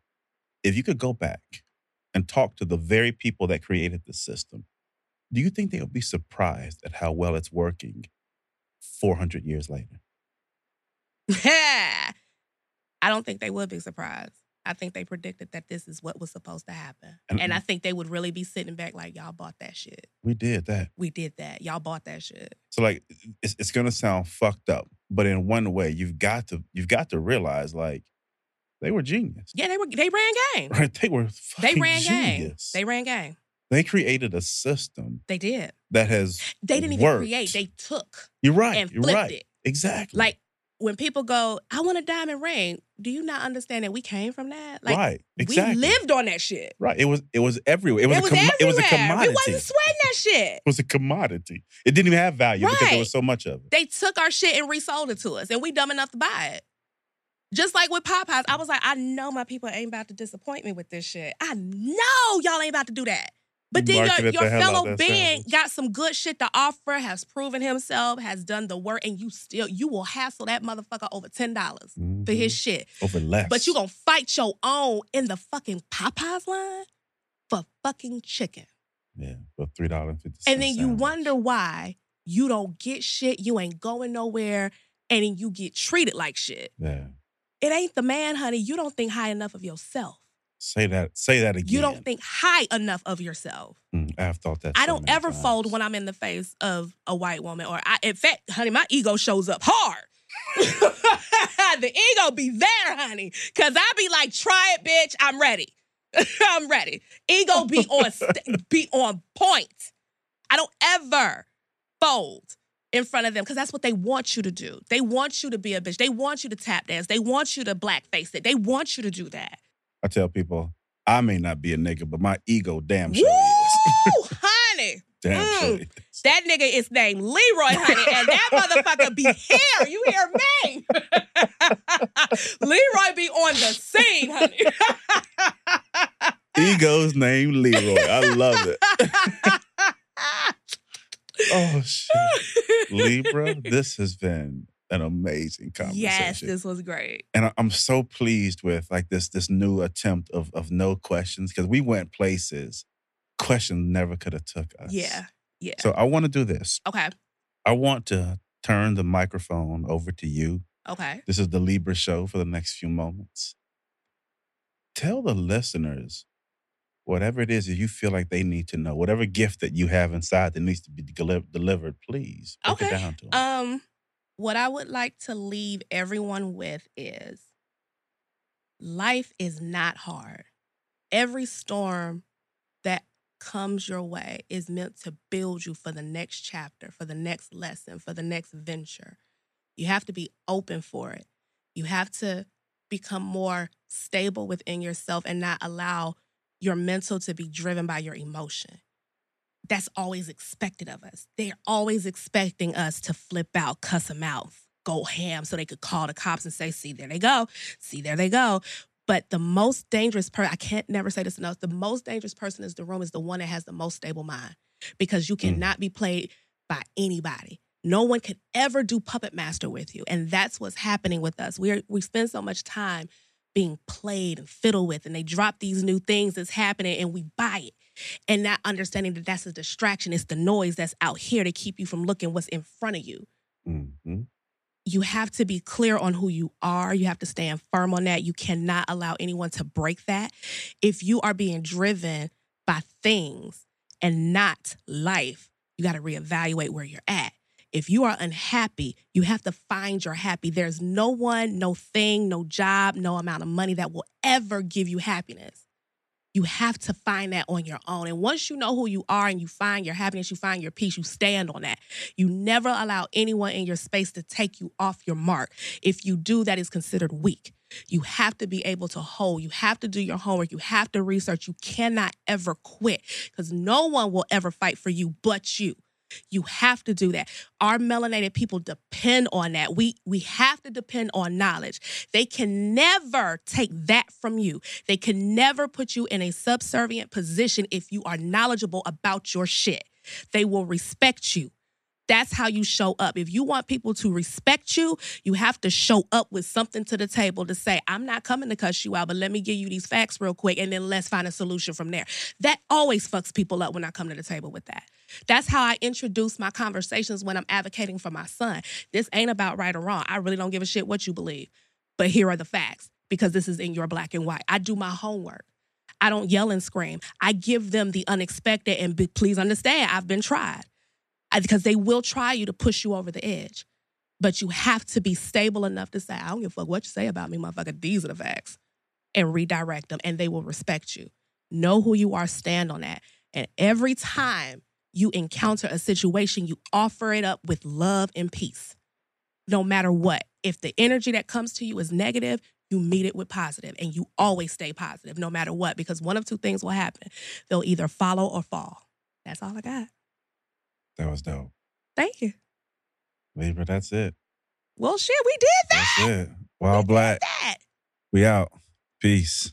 if you could go back and talk to the very people that created the system do you think they would be surprised at how well it's working 400 years later
I don't think they would be surprised. I think they predicted that this is what was supposed to happen.
And-
And, I think they would really be sitting back like, y'all bought that shit.
we did that
We did that. Y'all bought that shit.
So like it's it's gonna sound fucked up, but in one way, you've got to you've got to realize like they were genius.
Yeah, they were they ran game.
Right? They were
They ran game.
genius.
They ran game.
They created a system
They did.
that has
They didn't even create. They took
You're right.
and
you're
flipped
right.
it.
Exactly.
Like when people go, I want a diamond ring. Do you not understand that we came from that? Like
right. Exactly.
we lived on that shit.
right. It was it was everywhere. It was,
it
a
was
commo- it was a commodity.
We wasn't sweating that shit.
it was a commodity. It didn't even have value because there was so much of it.
they took our shit and resold it to us, and we dumb enough to buy it. Just like with Popeyes, I was like, I know my people ain't about to disappoint me with this shit. I know y'all ain't about to do that. But then
Marketed
your, your
out
fellow being got some good shit to offer, has proven himself, has done the work, and you still you will hassle that motherfucker over ten dollars for his mm-hmm. shit.
Over less.
But you gonna fight your own in the fucking Popeyes line for fucking chicken.
yeah for three dollars and fifty.
And then you wonder why you don't get shit, you ain't going nowhere, and then you get treated like shit.
Yeah.
It ain't the man, honey. You don't think high enough of yourself.
Say that. Say that again.
You don't think high enough of yourself.
Mm, I've thought that.
I
so
don't ever
times.
fold when I'm in the face of a white woman, or I, in fact, honey, my ego shows up hard. the ego be there, honey, because I be like, try it, bitch. I'm ready. I'm ready. Ego be on st- be on point. I don't ever fold in front of them because that's what they want you to do. They want you to be a bitch. They want you to tap dance. They want you to blackface it. They want you to do that.
I tell people, I may not be a nigga, but my ego damn
Woo,
sure is.
honey.
Damn
Mm.
sure is.
That nigga is named Leroy, honey, and that motherfucker be here. You hear me? Leroy be on the scene, honey.
Ego's named Leroy. I love it. Oh shit, Libra. This has been an amazing conversation.
yes, this was great.
and I- I'm so pleased with like this this new attempt of of no questions because we went places questions never could have took us.
Yeah, yeah.
So I want to do this.
Okay,
I want to turn the microphone over to you.
okay.
This is the Libra show for the next few moments. Tell the listeners whatever it is that you feel like they need to know, whatever gift that you have inside that needs to be deli- delivered, please break it
Okay.
down to 'em.
Um, what I would like to leave everyone with is life is not hard. Every storm that comes your way is meant to build you for the next chapter, for the next lesson, for the next venture. You have to be open for it. You have to become more stable within yourself and not allow your mental to be driven by your emotion. That's always expected of us. They're always expecting us to flip out, cuss them out, go ham so they could call the cops and say, see, there they go. See, there they go. But the most dangerous person, I can't never say this enough, the most dangerous person in the room is the one that has the most stable mind because you mm. cannot be played by anybody. No one could ever do puppet master with you. And that's what's happening with us. We we spend so much time being played and fiddled with, and they drop these new things that's happening, and we buy it. And not understanding that that's a distraction. It's the noise that's out here to keep you from looking what's in front of you.
Mm-hmm.
You have to be clear on who you are. You have to stand firm on that. You cannot allow anyone to break that. If you are being driven by things and not life, you got to reevaluate where you're at. If you are unhappy, you have to find your happy. There's no one, no thing, no job, no amount of money that will ever give you happiness. You have to find that on your own. And once you know who you are and you find your happiness, you find your peace, you stand on that. You never allow anyone in your space to take you off your mark. If you do, that is considered weak. You have to be able to hold. You have to do your homework. You have to research. You cannot ever quit because no one will ever fight for you but you. You have to do that. Our melanated people depend on that. We we have to depend on knowledge. They can never take that from you. They can never put you in a subservient position if you are knowledgeable about your shit. They will respect you. That's how you show up. If you want people to respect you, you have to show up with something to the table to say, I'm not coming to cuss you out, but let me give you these facts real quick and then let's find a solution from there. That always fucks people up when I come to the table with that. That's how I introduce my conversations when I'm advocating for my son. This ain't about right or wrong. I really don't give a shit what you believe, but here are the facts because this is in your black and white. I do my homework. I don't yell and scream. I give them the unexpected and be, please understand, I've been tried uh, because they will try you to push you over the edge. But you have to be stable enough to say, I don't give a fuck what you say about me, motherfucker. These are the facts. And redirect them, and they will respect you. Know who you are, stand on that. And every time you encounter a situation, you offer it up with love and peace, no matter what. If the energy that comes to you is negative, you meet it with positive, and you always stay positive, no matter what, because one of two things will happen they'll either follow or fall. That's all I got.
That was dope.
Thank you.
Libra, that's it.
Well, shit, we did that.
That's it. While Black.
That.
We out. Peace.